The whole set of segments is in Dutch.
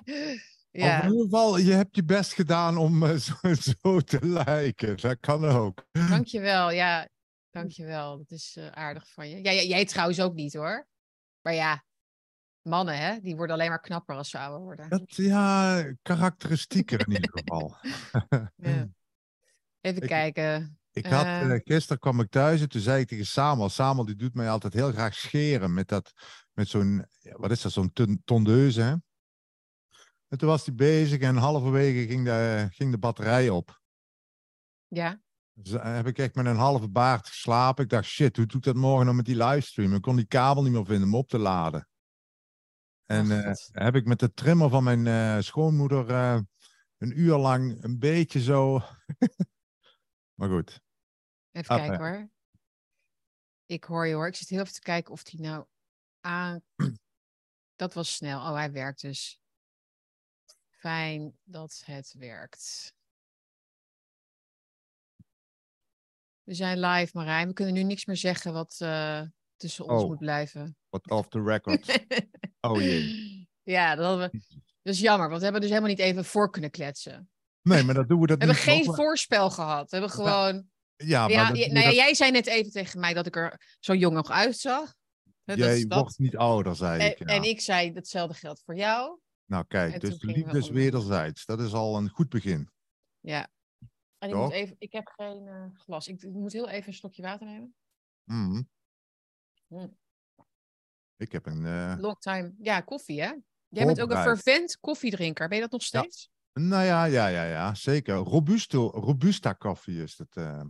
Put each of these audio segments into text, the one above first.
ja. in ieder geval, je hebt je best gedaan om eh, zo, zo te lijken. Dat kan ook. Dankjewel, ja. Dankjewel. Dat is eh, aardig van je. Ja, jij, jij trouwens ook niet hoor. Maar ja, mannen hè, die worden alleen maar knapper als ze ouder worden. Dat, ja, karakteristieker in ieder geval. Ja. Even Ik- kijken. Ik had, Eh. gisteren kwam ik thuis en toen zei ik tegen Samuel, Samuel die doet mij altijd heel graag scheren met dat, met zo'n, wat is dat, zo'n ton- tondeuse, hè? En toen was hij bezig en halverwege ging de, ging de batterij op. Ja, Dus eh, heb ik echt met een halve baard geslapen. Ik dacht, shit, hoe doe ik dat morgen nog met die livestream? Ik kon die kabel niet meer vinden om op te laden. En Oh, eh, heb ik met de trimmer van mijn eh, schoonmoeder een uur lang een beetje zo... maar goed. even Ah, kijken hoor. Ik hoor je hoor. Ik zit heel even te kijken of die nou aan. Dat was snel. Oh, hij werkt dus. Fijn dat het werkt. We zijn live, Marijn. We kunnen nu niks meer zeggen wat eh, tussen ons Oh. moet blijven. Wat off the record. Oh jee. ja, dat, we... dat is jammer, want we hebben dus helemaal niet even voor kunnen kletsen. Nee, maar dat doen we dat We hebben niet geen nog- voorspel gehad. We hebben gewoon. Ja, maar Ja, dat we nou ja, dat- jij zei net even tegen mij dat ik er zo jong nog uitzag. Jij dat. wordt niet ouder, zei En, ik. En ik zei hetzelfde geldt voor jou. Nou kijk, en dus de liefde is wederzijds. Dat is al een goed begin. Ja. En ik, Toch? moet even, ik heb geen eh, glas. Ik, ik moet heel even een slokje water nemen. Mhm. Mm. Ik heb een... eh, Long time. Ja, koffie hè? Jij bent ook een fervent koffiedrinker. Ben je dat nog Ja. steeds? Nou ja, ja, ja, ja, zeker. Robusto, Robusta koffie is het. eh.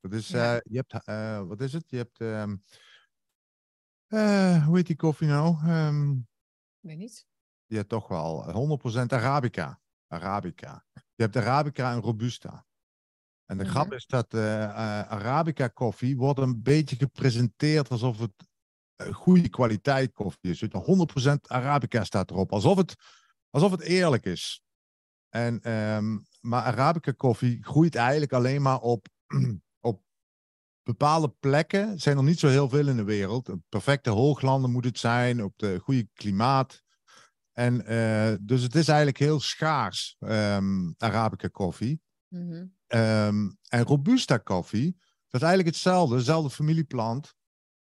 dat is, Ja. je hebt, wat is het? Je hebt, ehm, eh, hoe heet die koffie nou? Ehm, Weet niet. Ja, toch wel. 100% Arabica. Arabica. Je hebt Arabica en Robusta. En de grap Mhm. is dat eh, eh, Arabica koffie wordt een beetje gepresenteerd alsof het eh, goede kwaliteit koffie is. Weet je, 100% Arabica staat erop. Alsof het, alsof het eerlijk is. En, ehm, maar Arabica koffie groeit eigenlijk alleen maar op, op bepaalde plekken. zijn er niet zo heel veel in de wereld. Perfecte hooglanden moet het zijn, op de goede klimaat. En eh, dus het is eigenlijk heel schaars, ehm, Arabica koffie. Mhm. Ehm, en Robusta koffie, dat is eigenlijk hetzelfde, dezelfde familieplant.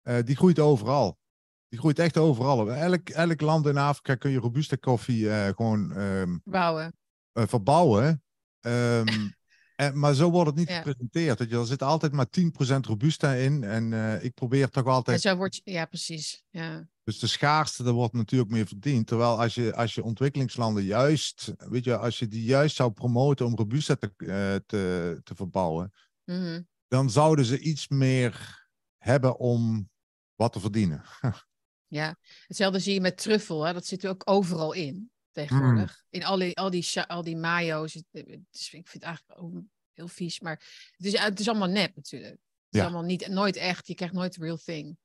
Eh, die groeit overal. Die groeit echt overal. Elk, elk land in Afrika kun je Robusta koffie eh, gewoon ehm, Bouwen. eh, verbouwen. Ehm, en, maar zo wordt het niet Ja. gepresenteerd. weet je. Er zit altijd maar 10% Robusta in. En eh, ik probeer toch En altijd. zo wordt je- ja, precies. Ja. Dus de schaarste, daar wordt natuurlijk meer verdiend. Terwijl als je, als je ontwikkelingslanden juist, weet je, als je die juist zou promoten om Robusta te, eh, te, te verbouwen, Mhm. dan zouden ze iets meer hebben om wat te verdienen. Ja, hetzelfde zie je met truffel. Hè? Dat zit er ook overal in tegenwoordig. Mm. In al die, al die, al die mayo's. Is- ik vind het eigenlijk ook heel vies. Maar het is, het is allemaal nep natuurlijk. Het is allemaal niet, nooit echt. Je krijgt nooit de real thing.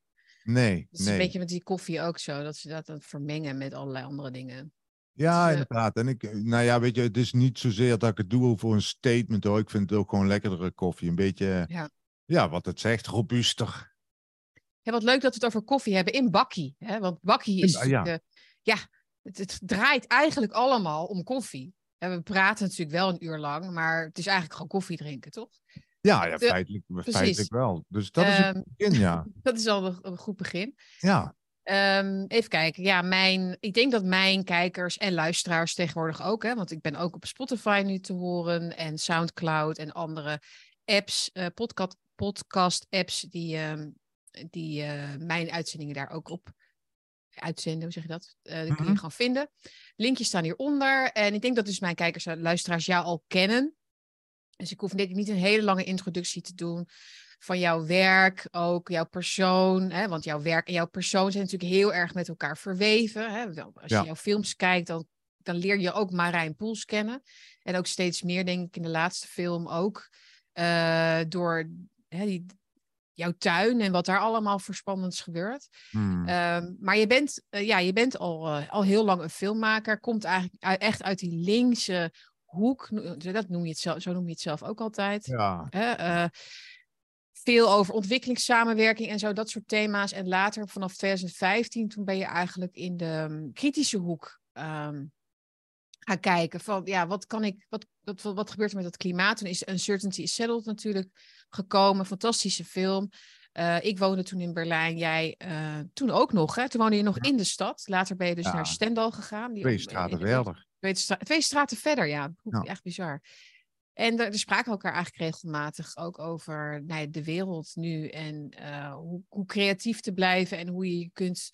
Nee, Het is nee. een beetje met die koffie ook zo. Dat ze dat dan vermengen met allerlei andere dingen. Ja, Dus, eh, inderdaad. En ik, nou ja, weet je, het is niet zozeer dat ik het doe voor een statement hoor. Ik vind het ook gewoon lekkerdere koffie. Een beetje, Ja. ja, wat het zegt, robuuster. Ja, wat leuk dat we het over koffie hebben in Bakkie. Hè? Want Bakkie is ja. eh, ja, het, het draait eigenlijk allemaal om koffie. En we praten natuurlijk wel een uur lang, maar het is eigenlijk gewoon koffie drinken, toch? Ja, ja feitelijk, precies. feitelijk wel. Dus dat is Ehm, het begin, ja. Dat is al een, een goed begin. Ja, even kijken. Ja, mijn, ik denk dat mijn kijkers en luisteraars tegenwoordig ook, hè, want ik ben ook op Spotify nu te horen en Soundcloud en andere apps, eh, podcast, podcast apps die, ehm, die eh, mijn uitzendingen daar ook op uitzenden. Hoe zeg je dat? Die kun je Mhm. gewoon vinden. Linkjes staan hieronder. En ik denk dat dus mijn kijkers en luisteraars jou al kennen. Dus ik hoef denk ik niet een hele lange introductie te doen van jouw werk, ook jouw persoon. Hè? Want jouw werk en jouw persoon zijn natuurlijk heel erg met elkaar verweven. Hè? Als Ja. je jouw films kijkt, dan, dan leer je ook Marijn Poels kennen. En ook steeds meer, denk ik, in de laatste film ook. eh, door hè, die, jouw tuin en wat daar allemaal voor spannends gebeurt. Hmm. Ehm, maar je bent, eh, ja, je bent al, eh, al heel lang een filmmaker. Komt eigenlijk uit- echt uit die linkse hoek. no- Dat noem je het zelf, zo noem je het zelf ook altijd. ja. Eh, veel over ontwikkelingssamenwerking en zo, dat soort thema's. En later, vanaf 2015, toen ben je eigenlijk in de mm, kritische hoek ehm, ga kijken van, ja, wat kan ik, wat, wat, wat, wat gebeurt er met dat klimaat? Toen is Uncertainty is Settled natuurlijk gekomen, fantastische film. Uh, ik woonde toen in Berlijn, jij uh, toen ook nog. Hè? Toen woonde je nog in de stad. Later ben je dus ja. naar Stendal gegaan. Die twee straten verder. Twee, stra twee, straten verder, ja. ja. Echt bizar. En daar spraken we elkaar eigenlijk regelmatig ook over nou, de wereld nu. En uh, hoe, hoe, creatief te blijven en hoe je kunt,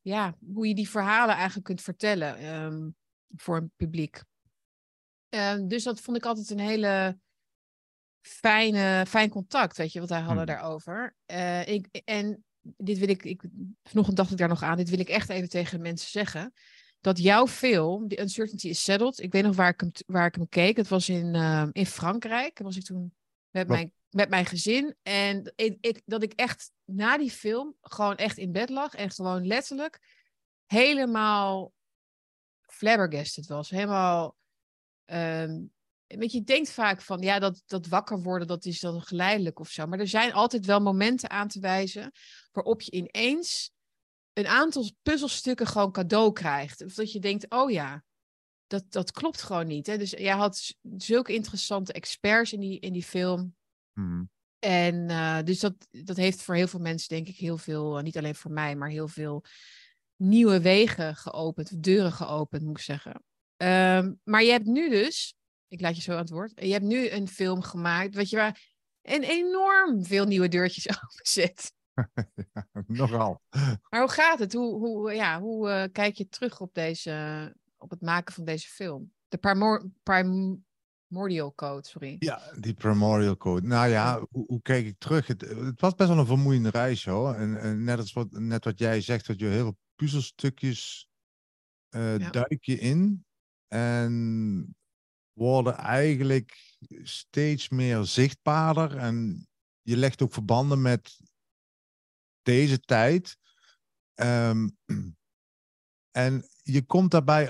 ja, hoe je die verhalen eigenlijk kunt vertellen um, voor een publiek. Uh, dus dat vond ik altijd een hele fijne, fijn contact, weet je, wat wij hadden hmm. daarover. Uh, ik, en dit wil ik, ik, vanochtend dacht ik daar nog aan, dit wil ik echt even tegen mensen zeggen. Dat jouw film, The Uncertainty is Settled, ik weet nog waar ik hem, waar ik hem keek. Het was in, uh, in Frankrijk. was ik toen met mijn, met mijn gezin. En ik, ik, dat ik echt na die film gewoon echt in bed lag en gewoon letterlijk helemaal flabbergasted was. Helemaal um, weet je, je denkt vaak van, ja, dat, dat wakker worden, dat is dan geleidelijk of zo. Maar er zijn altijd wel momenten aan te wijzen waarop je ineens een aantal puzzelstukken gewoon cadeau krijgt. Of dat je denkt, oh ja, dat, dat klopt gewoon niet. Hè? Dus jij had zulke interessante experts in die, in die film. Hmm. En uh, dus dat, dat heeft voor heel veel mensen, denk ik, heel veel, niet alleen voor mij, maar heel veel nieuwe wegen geopend, deuren geopend, moet ik zeggen. Um, maar je hebt nu dus ik laat je zo aan het woord. Je hebt nu een film gemaakt wat je waar een enorm veel nieuwe deurtjes openzet. ja, nogal. Maar hoe gaat het? Hoe, hoe, ja, hoe uh, kijk je terug op, deze, op het maken van deze film? De primor Primordial Code, sorry. Ja, die Primordial Code. Nou ja, hoe, hoe kijk ik terug? Het, het, was best wel een vermoeiende reis hoor. En, en net, als wat, net wat jij zegt, dat je heel veel puzzelstukjes uh, ja. duik je in. En worden eigenlijk steeds meer zichtbaarder. En je legt ook verbanden met deze tijd. Um, en je komt daarbij,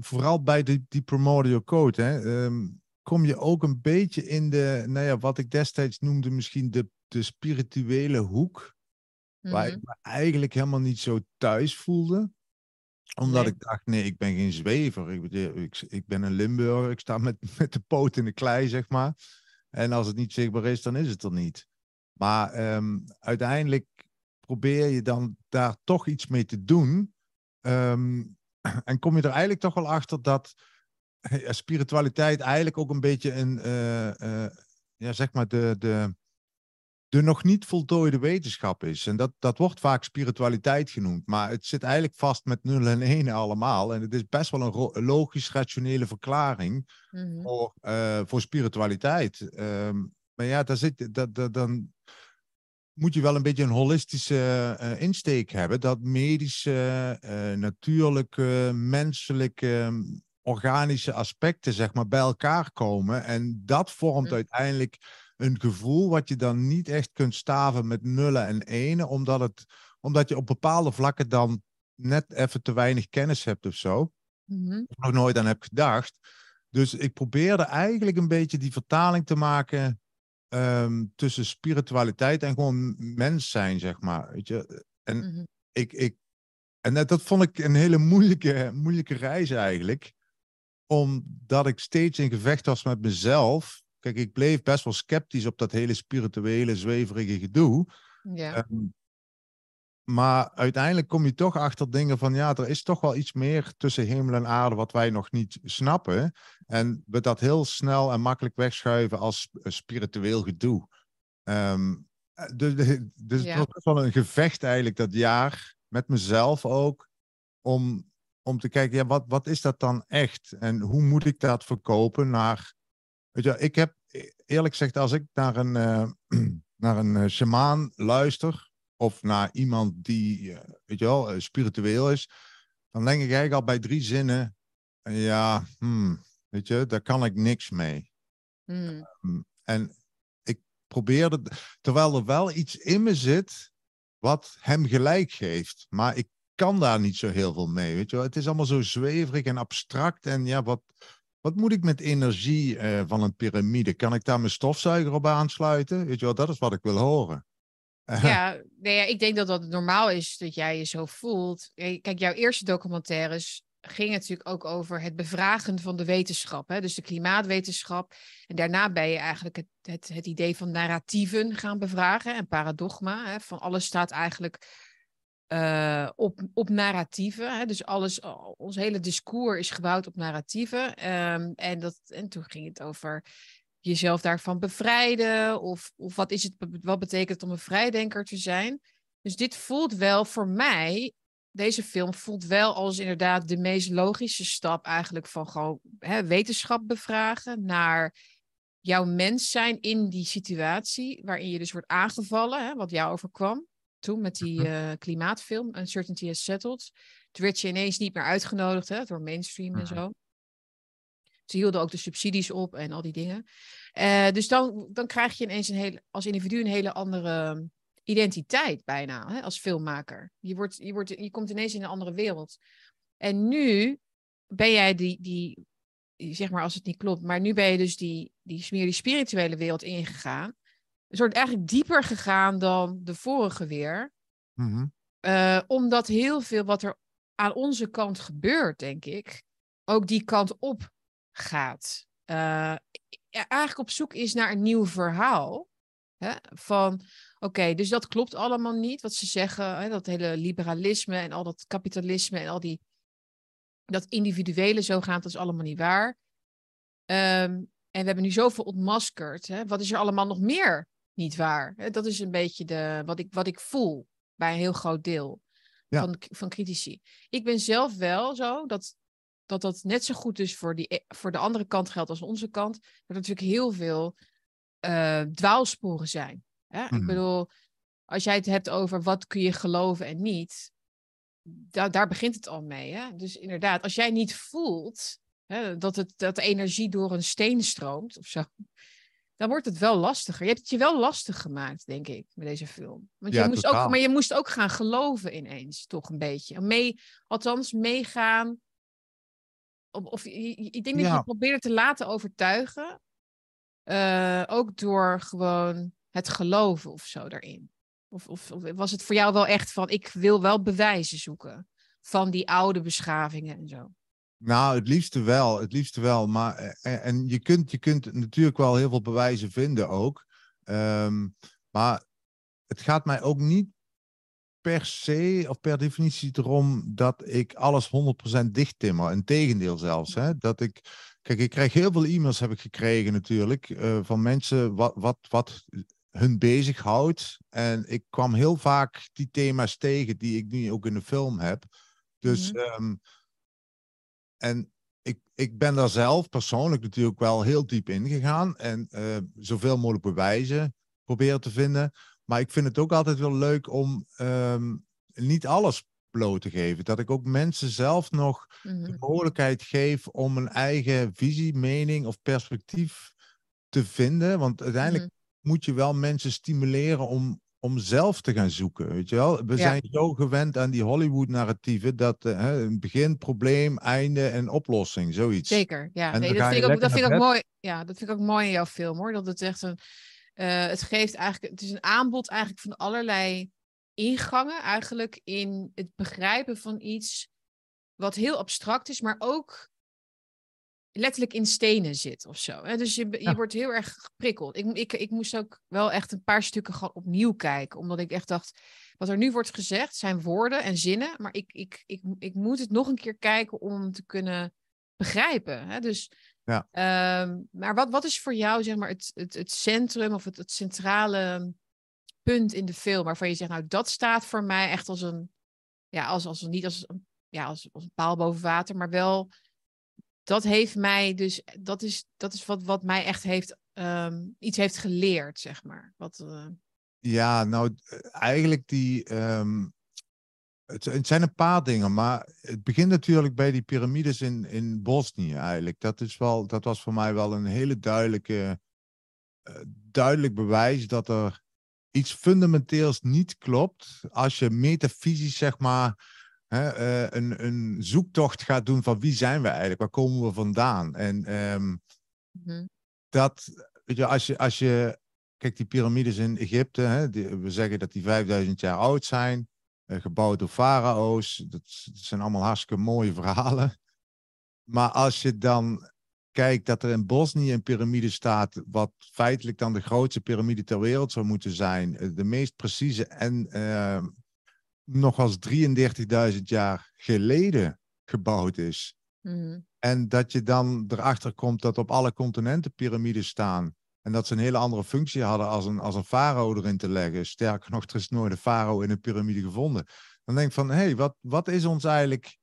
vooral bij die, die primordial code, hè, um, kom je ook een beetje in de, nou ja, wat ik destijds noemde misschien de, de spirituele hoek. Mm -hmm. Waar ik mhm. me eigenlijk helemaal niet zo thuis voelde omdat ik dacht, nee, ik ben geen zwever. Ik, ik, ik ben een Limburger. Ik sta met, met de poot in de klei, zeg maar. En als het niet zichtbaar is, dan is het er niet. Maar um, uiteindelijk probeer je dan daar toch iets mee te doen. Um, en kom je er eigenlijk toch wel achter dat spiritualiteit eigenlijk ook een beetje een, uh, uh, ja, zeg maar, de, de, de nog niet voltooide wetenschap is. En dat, dat wordt vaak spiritualiteit genoemd, maar het zit eigenlijk vast met nul en ene allemaal. En het is best wel een logisch, rationele verklaring mm-hmm. voor, uh, voor spiritualiteit. Um, maar ja, daar zit, dat, dat, dan moet je wel een beetje een holistische uh, insteek hebben. Dat medische, uh, natuurlijke, menselijke, organische aspecten zeg maar, bij elkaar komen. En dat vormt mm-hmm. uiteindelijk een gevoel wat je dan niet echt kunt staven met nullen en enen, omdat, het, omdat je op bepaalde vlakken dan net even te weinig kennis hebt of zo. Mm-hmm. Of nog nooit aan heb gedacht. Dus ik probeerde eigenlijk een beetje die vertaling te maken um, tussen spiritualiteit en gewoon mens zijn, zeg maar. Weet je? En mm-hmm. ik, ik, en dat, dat vond ik een hele moeilijke, moeilijke reis eigenlijk. Omdat ik steeds in gevecht was met mezelf. Kijk, ik bleef best wel sceptisch op dat hele spirituele, zweverige gedoe. Ja. Um, maar uiteindelijk kom je toch achter dingen van, ja, er is toch wel iets meer tussen hemel en aarde wat wij nog niet snappen. En we dat heel snel en makkelijk wegschuiven als spiritueel gedoe. Um, dus dus ja. het was wel een gevecht eigenlijk dat jaar, met mezelf ook, om, om te kijken, ja, wat, wat is dat dan echt? En hoe moet ik dat verkopen naar Weet je, ik heb eerlijk gezegd, als ik naar een, uh, naar een uh, shamaan luister, of naar iemand die, uh, weet je wel, spiritueel is, dan denk ik eigenlijk al bij drie zinnen, ja, hmm, weet je, daar kan ik niks mee. Hmm. Um, en ik probeerde, terwijl er wel iets in me zit wat hem gelijk geeft, maar ik kan daar niet zo heel veel mee, weet je wel. Het is allemaal zo zweverig en abstract en ja, wat, wat moet ik met energie uh, van een piramide? Kan ik daar mijn stofzuiger op aansluiten? Weet je wel, dat is wat ik wil horen. Ja, nee, ik denk dat dat normaal is dat jij je zo voelt. Kijk, jouw eerste documentaires ging natuurlijk ook over het bevragen van de wetenschap. Hè? Dus de klimaatwetenschap. En daarna ben je eigenlijk het, het, het idee van narratieven gaan bevragen. En paradigma. Hè? Van alles staat eigenlijk uh, op, op narratieven. Hè? Dus alles, ons hele discours is gebouwd op narratieven. Um, en, dat, en toen ging het over jezelf daarvan bevrijden? Of, of wat, is het, wat betekent het om een vrijdenker te zijn? Dus dit voelt wel voor mij, deze film voelt wel als inderdaad de meest logische stap eigenlijk van gewoon hè, wetenschap bevragen naar jouw mens zijn in die situatie waarin je dus wordt aangevallen, hè, wat jou overkwam toen met die uh, klimaatfilm, Uncertainty Has Settled. Toen werd je ineens niet meer uitgenodigd hè, door mainstream en zo. Ze hielden ook de subsidies op en al die dingen. Uh, dus dan, dan krijg je ineens een hele, als individu een hele andere identiteit bijna hè, als filmmaker. Je, wordt, je, wordt, je komt ineens in een andere wereld. En nu ben jij die, die, zeg maar als het niet klopt, maar nu ben je dus die, die meer die spirituele wereld ingegaan. Een soort eigenlijk dieper gegaan dan de vorige weer. Mm omdat heel veel wat er aan onze kant gebeurt, denk ik, ook die kant op gaat. Uh, eigenlijk op zoek is naar een nieuw verhaal. Hè? Van, oké, dus dat klopt allemaal niet, wat ze zeggen. Hè? Dat hele liberalisme en al dat kapitalisme en al die... Dat individuele zo gaat, dat is allemaal niet waar. Um, en we hebben nu zoveel ontmaskerd. Hè? Wat is er allemaal nog meer niet waar? Hè? Dat is een beetje de, wat, ik, wat ik voel bij een heel groot deel ja. van, van critici. Ik ben zelf wel zo dat dat dat net zo goed dus voor, die, voor de andere kant geldt als onze kant. Dat er natuurlijk heel veel uh, dwaalsporen zijn. Hè? Ik Mhm. bedoel, als jij het hebt over wat kun je geloven en niet, da daar begint het al mee. Hè? Dus inderdaad, als jij niet voelt hè, dat, het, dat de energie door een steen stroomt of zo, dan wordt het wel lastiger. Je hebt het je wel lastig gemaakt, denk ik, met deze film. Want je moest ook, maar je moest ook gaan geloven ineens, toch een beetje. Mee, althans, meegaan. Of, of ik denk dat je Ja. je probeerde te laten overtuigen. eh, ook door gewoon het geloven of zo daarin. Of, of, of was het voor jou wel echt van, ik wil wel bewijzen zoeken van die oude beschavingen en zo? Nou, het liefste wel, het liefste wel. Maar, eh, en je kunt, je kunt natuurlijk wel heel veel bewijzen vinden ook. Ehm, maar het gaat mij ook niet per se of per definitie erom dat ik alles 100% dichttimmer. Integendeel zelfs. Hè? Dat ik, kijk, ik krijg heel veel e-mails heb ik gekregen natuurlijk eh, van mensen wat, wat, wat hun bezighoudt. En ik kwam heel vaak die thema's tegen die ik nu ook in de film heb. Dus Mhm. ehm, en ik, ik ben daar zelf persoonlijk natuurlijk wel heel diep in gegaan. En eh, zoveel mogelijk bewijzen proberen te vinden. Maar ik vind het ook altijd wel leuk om ehm, niet alles bloot te geven. Dat ik ook mensen zelf nog Mhm. de mogelijkheid geef om een eigen visie, mening of perspectief te vinden. Want uiteindelijk Mhm. moet je wel mensen stimuleren om, om zelf te gaan zoeken. Weet je wel? We Ja. zijn zo gewend aan die Hollywood-narratieven dat eh, hè, begin, probleem, einde en oplossing, zoiets. Zeker, ja. En Nee, dan dat vind, ik ook, dat vind ik ook mooi. Ja, dat vind ik ook mooi in jouw film hoor. Dat het echt een. eh, het geeft eigenlijk. Het is een aanbod eigenlijk van allerlei ingangen. Eigenlijk in het begrijpen van iets. Wat heel abstract is, maar ook letterlijk in stenen zit of zo. Hè? Dus je, je Ja. wordt heel erg geprikkeld. Ik, ik, ik moest ook wel echt een paar stukken gewoon opnieuw kijken. Omdat ik echt dacht, wat er nu wordt gezegd zijn woorden en zinnen. Maar ik, ik, ik, ik moet het nog een keer kijken om te kunnen begrijpen. Hè? Dus, Ja. ehm, maar wat, wat is voor jou zeg maar, het, het, het centrum of het, het centrale punt in de film waarvan je zegt, nou dat staat voor mij echt als een, ja, als, als, niet als, ja, als, als een paal boven water, maar wel, dat heeft mij dus, dat is, dat is wat, wat mij echt heeft, ehm, iets heeft geleerd, zeg maar. Wat, eh, Ja, nou, eigenlijk die. ehm, het, het zijn een paar dingen, maar het begint natuurlijk bij die piramides in, in Bosnië eigenlijk. Dat, is wel, dat was voor mij wel een hele duidelijke, eh, duidelijk bewijs dat er iets fundamenteels niet klopt als je metafysisch, zeg maar, hè, eh, een, een zoektocht gaat doen van wie zijn we eigenlijk, waar komen we vandaan? En ehm, mhm, dat, weet je, als je, als je kijk, die piramides in Egypte, hè, die, we zeggen dat die 5000 jaar oud zijn. eh, gebouwd door farao's. Dat, dat zijn allemaal hartstikke mooie verhalen. Maar als je dan kijkt dat er in Bosnië een piramide staat, wat feitelijk dan de grootste piramide ter wereld zou moeten zijn, eh, de meest precieze en uh, nog als 33.000 jaar geleden gebouwd is. Mhm. En dat je dan erachter komt dat op alle continenten piramides staan. En dat ze een hele andere functie hadden als een, als een farao erin te leggen. Sterker nog, er is nooit een farao in een piramide gevonden. Dan denk ik van, hé, hey, wat, wat is ons eigenlijk...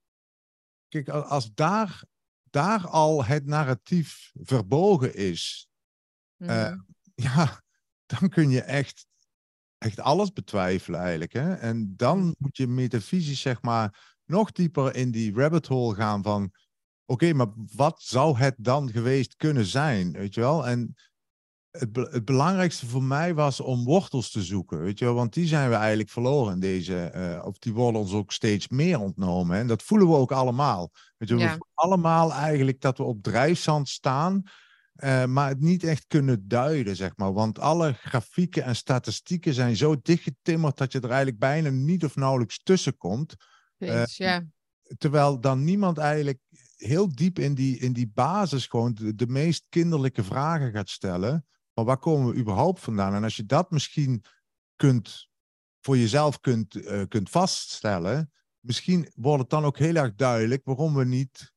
Kijk, als daar, daar al het narratief verbogen is... eh, Mhm. ja, dan kun je echt, echt alles betwijfelen eigenlijk. Hè? En dan moet je metafysisch, zeg maar, nog dieper in die rabbit hole gaan van... Oké, maar wat zou het dan geweest kunnen zijn, weet je wel? En het, be- het belangrijkste voor mij was om wortels te zoeken, weet je wel? Want die zijn we eigenlijk verloren in deze... eh, of die worden ons ook steeds meer ontnomen. hè. En dat voelen we ook allemaal. Weet je, we voelen allemaal eigenlijk dat we op drijfzand staan... eh, maar het niet echt kunnen duiden, zeg maar. Want alle grafieken en statistieken zijn zo dichtgetimmerd... dat je er eigenlijk bijna niet of nauwelijks tussen komt Eens, ja. terwijl dan niemand eigenlijk heel diep in die, in die basis gewoon de, de meest kinderlijke vragen gaat stellen. Maar waar komen we überhaupt vandaan? En als je dat misschien kunt, voor jezelf kunt, eh, kunt vaststellen, misschien wordt het dan ook heel erg duidelijk waarom we niet,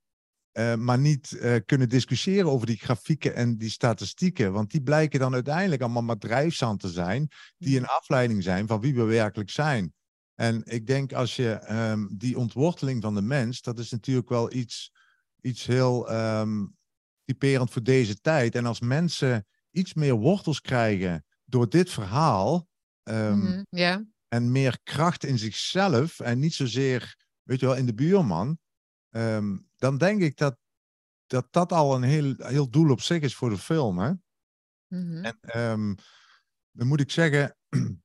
eh, maar niet eh, kunnen discussiëren over die grafieken en die statistieken. Want die blijken dan uiteindelijk allemaal maar drijfzand te zijn, die een afleiding zijn van wie we werkelijk zijn. En ik denk als je ehm, die ontworteling van de mens, dat is natuurlijk wel iets, iets heel ehm, typerend voor deze tijd. En als mensen iets meer wortels krijgen door dit verhaal ehm, ja. en meer kracht in zichzelf en niet zozeer, weet je wel, in de buurman, dan denk ik dat, dat dat al een heel, heel doel op zich is voor de film. Hè? Mhm. En ehm, dan moet ik zeggen,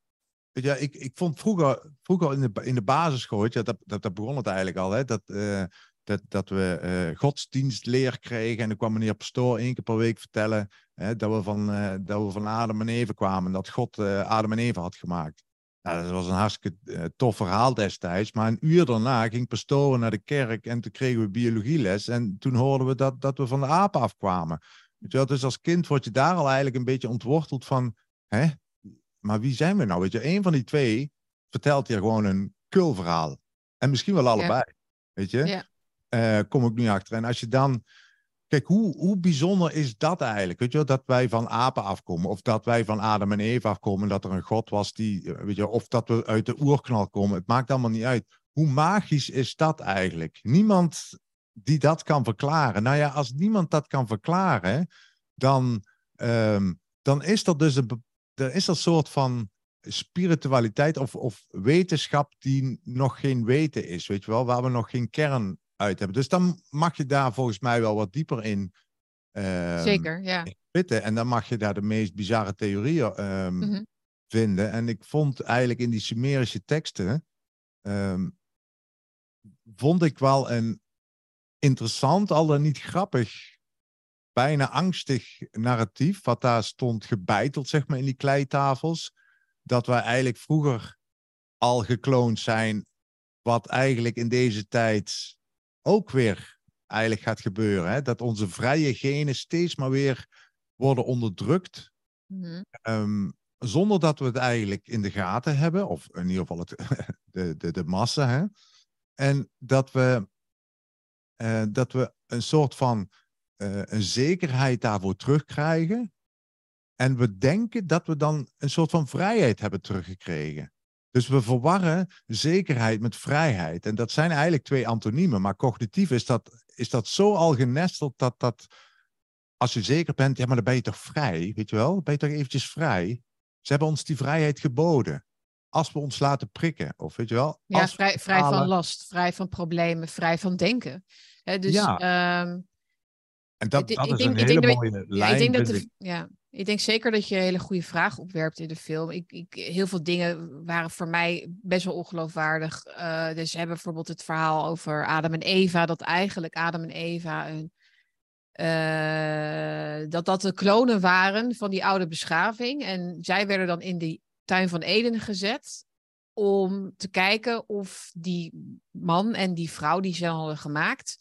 je, ik, ik vond vroeger, vroeger in de, in de basisschool, je, dat, dat, dat begon het eigenlijk al, hè, dat, eh, dat, dat we eh, godsdienstleer kregen. En dan kwam meneer Pastoor één keer per week vertellen hè, dat, we van, eh, dat we van Adam en Eve kwamen. En dat God Adam en Eve had gemaakt. Nou, dat was een hartstikke eh, tof verhaal destijds. Maar een uur daarna ging Pastoor naar de kerk en toen kregen we biologieles. En toen hoorden we dat, dat we van de apen afkwamen. Weet je wel? Dus als kind word je daar al eigenlijk een beetje ontworteld van... Hè? Maar wie zijn we nou? Weet je, een van die twee vertelt hier gewoon een kulverhaal. En misschien wel allebei. Weet je? Ja. Eh, kom ik nu achter. En als je dan. Kijk, hoe, hoe bijzonder is dat eigenlijk? Weet je, dat wij van apen afkomen, of dat wij van Adam en Eva afkomen, dat er een God was die, eh, weet je, of dat we uit de oerknal komen. Het maakt allemaal niet uit. Hoe magisch is dat eigenlijk? Niemand die dat kan verklaren. Nou ja, als niemand dat kan verklaren, dan, ehm, dan is er dus een, er is een soort van spiritualiteit of, of wetenschap die nog geen weten is, weet je wel, waar we nog geen kern uit hebben. Dus dan mag je daar volgens mij wel wat dieper in ehm, Zeker, ja. zitten. En dan mag je daar de meest bizarre theorieën ehm, Mhm. vinden. En ik vond eigenlijk in die Sumerische teksten, ehm, vond ik wel een interessant, al dan niet grappig, bijna angstig narratief, wat daar stond gebeiteld, zeg maar, in die kleitafels. Dat wij eigenlijk vroeger al gekloond zijn, wat eigenlijk in deze tijd ook weer eigenlijk gaat gebeuren. Hè? Dat onze vrije genen steeds maar weer worden onderdrukt. Mhm. Ehm, zonder dat we het eigenlijk in de gaten hebben, of in ieder geval het, de, de, de massa. Hè? En dat we, eh, dat we een soort van eh, een zekerheid daarvoor terugkrijgen. En we denken dat we dan een soort van vrijheid hebben teruggekregen. Dus we verwarren zekerheid met vrijheid. En dat zijn eigenlijk twee antoniemen. Maar cognitief is dat, is dat zo al genesteld dat, dat als je zeker bent, ja, maar dan ben je toch vrij, weet je wel? Dan ben je toch eventjes vrij. Ze hebben ons die vrijheid geboden. Als we ons laten prikken, of weet je wel? Ja, we vrij, vrij van last, vrij van problemen, vrij van denken. Dus Ja. ehm, En dat, dat ik is denk- een hele denk mooie ja, lijn. ik denk dat de, ja, ik denk zeker dat je een hele goede vraag opwerpt in de film. Ik, ik, heel veel dingen waren voor mij best wel ongeloofwaardig. Eh, dus ze hebben bijvoorbeeld het verhaal over Adam en Eva, dat eigenlijk Adam en Eva een, eh, dat dat de klonen waren van die oude beschaving. En zij werden dan in die tuin van Eden gezet. om te kijken of die man en die vrouw die ze hadden gemaakt,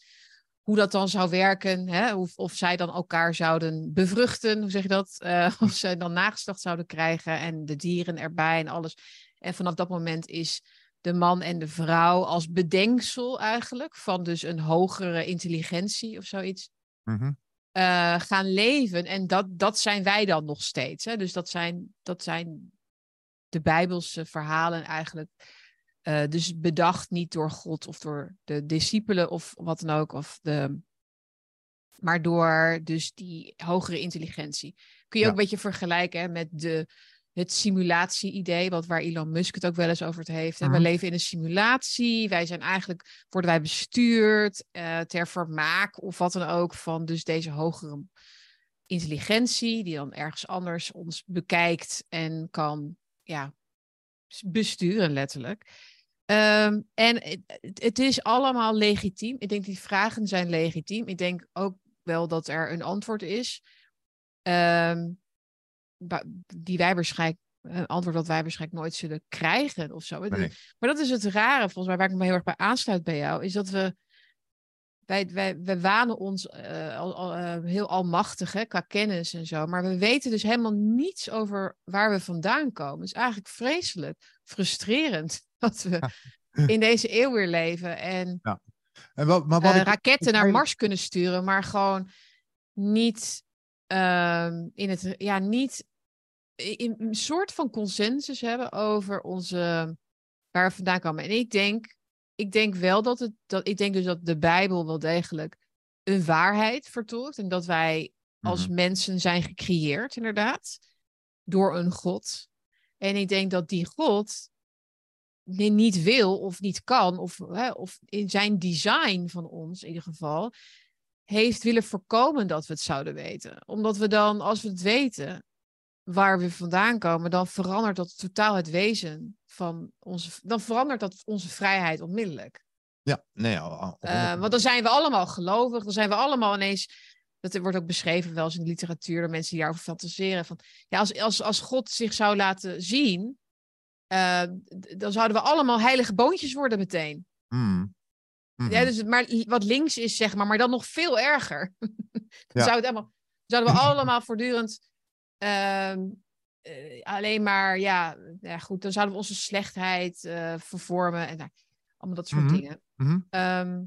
hoe dat dan zou werken, hè? Of, of zij dan elkaar zouden bevruchten, hoe zeg je dat? Uh, of ze dan nageslacht zouden krijgen en de dieren erbij en alles. En vanaf dat moment is de man en de vrouw als bedenksel eigenlijk van dus een hogere intelligentie of zoiets. Mhm. Uh, gaan leven. En dat, dat zijn wij dan nog steeds. Hè? Dus dat zijn, dat zijn de Bijbelse verhalen eigenlijk. Uh, dus bedacht niet door God of door de discipelen of wat dan ook. Of de, maar door dus die hogere intelligentie. Kun je Ja. ook een beetje vergelijken hè, met de, het simulatie-idee, wat waar Elon Musk het ook wel eens over het heeft. En Mhm. we leven in een simulatie. Wij zijn eigenlijk, worden wij bestuurd eh, ter vermaak of wat dan ook van dus deze hogere intelligentie, die dan ergens anders ons bekijkt en kan ja, besturen letterlijk. Ehm, en het, is allemaal legitiem. Ik denk die vragen zijn legitiem. Ik denk ook wel dat er een antwoord is. Ehm, die wij waarschijnlijk, een antwoord dat wij waarschijnlijk nooit zullen krijgen of zo. Nee. Maar dat is het rare, volgens mij, waar ik me heel erg bij aansluit bij jou, is dat we. Wij, wij, wij wanen ons eh, al, al, eh, heel almachtig hè, qua kennis en zo. Maar we weten dus helemaal niets over waar we vandaan komen. Het is eigenlijk vreselijk, frustrerend dat we in deze eeuw weer leven. En En wat, maar wat eh, ik, raketten naar Mars kunnen sturen, maar gewoon niet ehm, in het, ja, niet in een soort van consensus hebben over onze, waar we vandaan komen. En ik denk, ik denk wel dat het, dat, ik denk dus dat de Bijbel wel degelijk een waarheid vertolkt en dat wij als Mhm. mensen zijn gecreëerd, inderdaad, door een God. En ik denk dat die God ni- niet wil of niet kan, of, hè, of in zijn design van ons in ieder geval, heeft willen voorkomen dat we het zouden weten. Omdat we dan, als we het weten waar we vandaan komen, dan verandert dat totaal het wezen van onze, dan verandert dat onze vrijheid onmiddellijk. ja, nee, al- al- Eh, want dan zijn we allemaal gelovig, dan zijn we allemaal ineens. Dat wordt ook beschreven wel eens in de literatuur door mensen die daarover fantaseren. Van, ja, als, als, als God zich zou laten zien, eh, dan zouden we allemaal heilige boontjes worden meteen. Mhm. Ja, dus het maar wat links is, zeg maar, maar dan nog veel erger. dan Ja. zou het allemaal, zouden we allemaal voortdurend ehm, eh, alleen maar, ja, ja, goed, dan zouden we onze slechtheid eh, vervormen en nou, allemaal dat soort Mhm. dingen. Mhm. Ehm,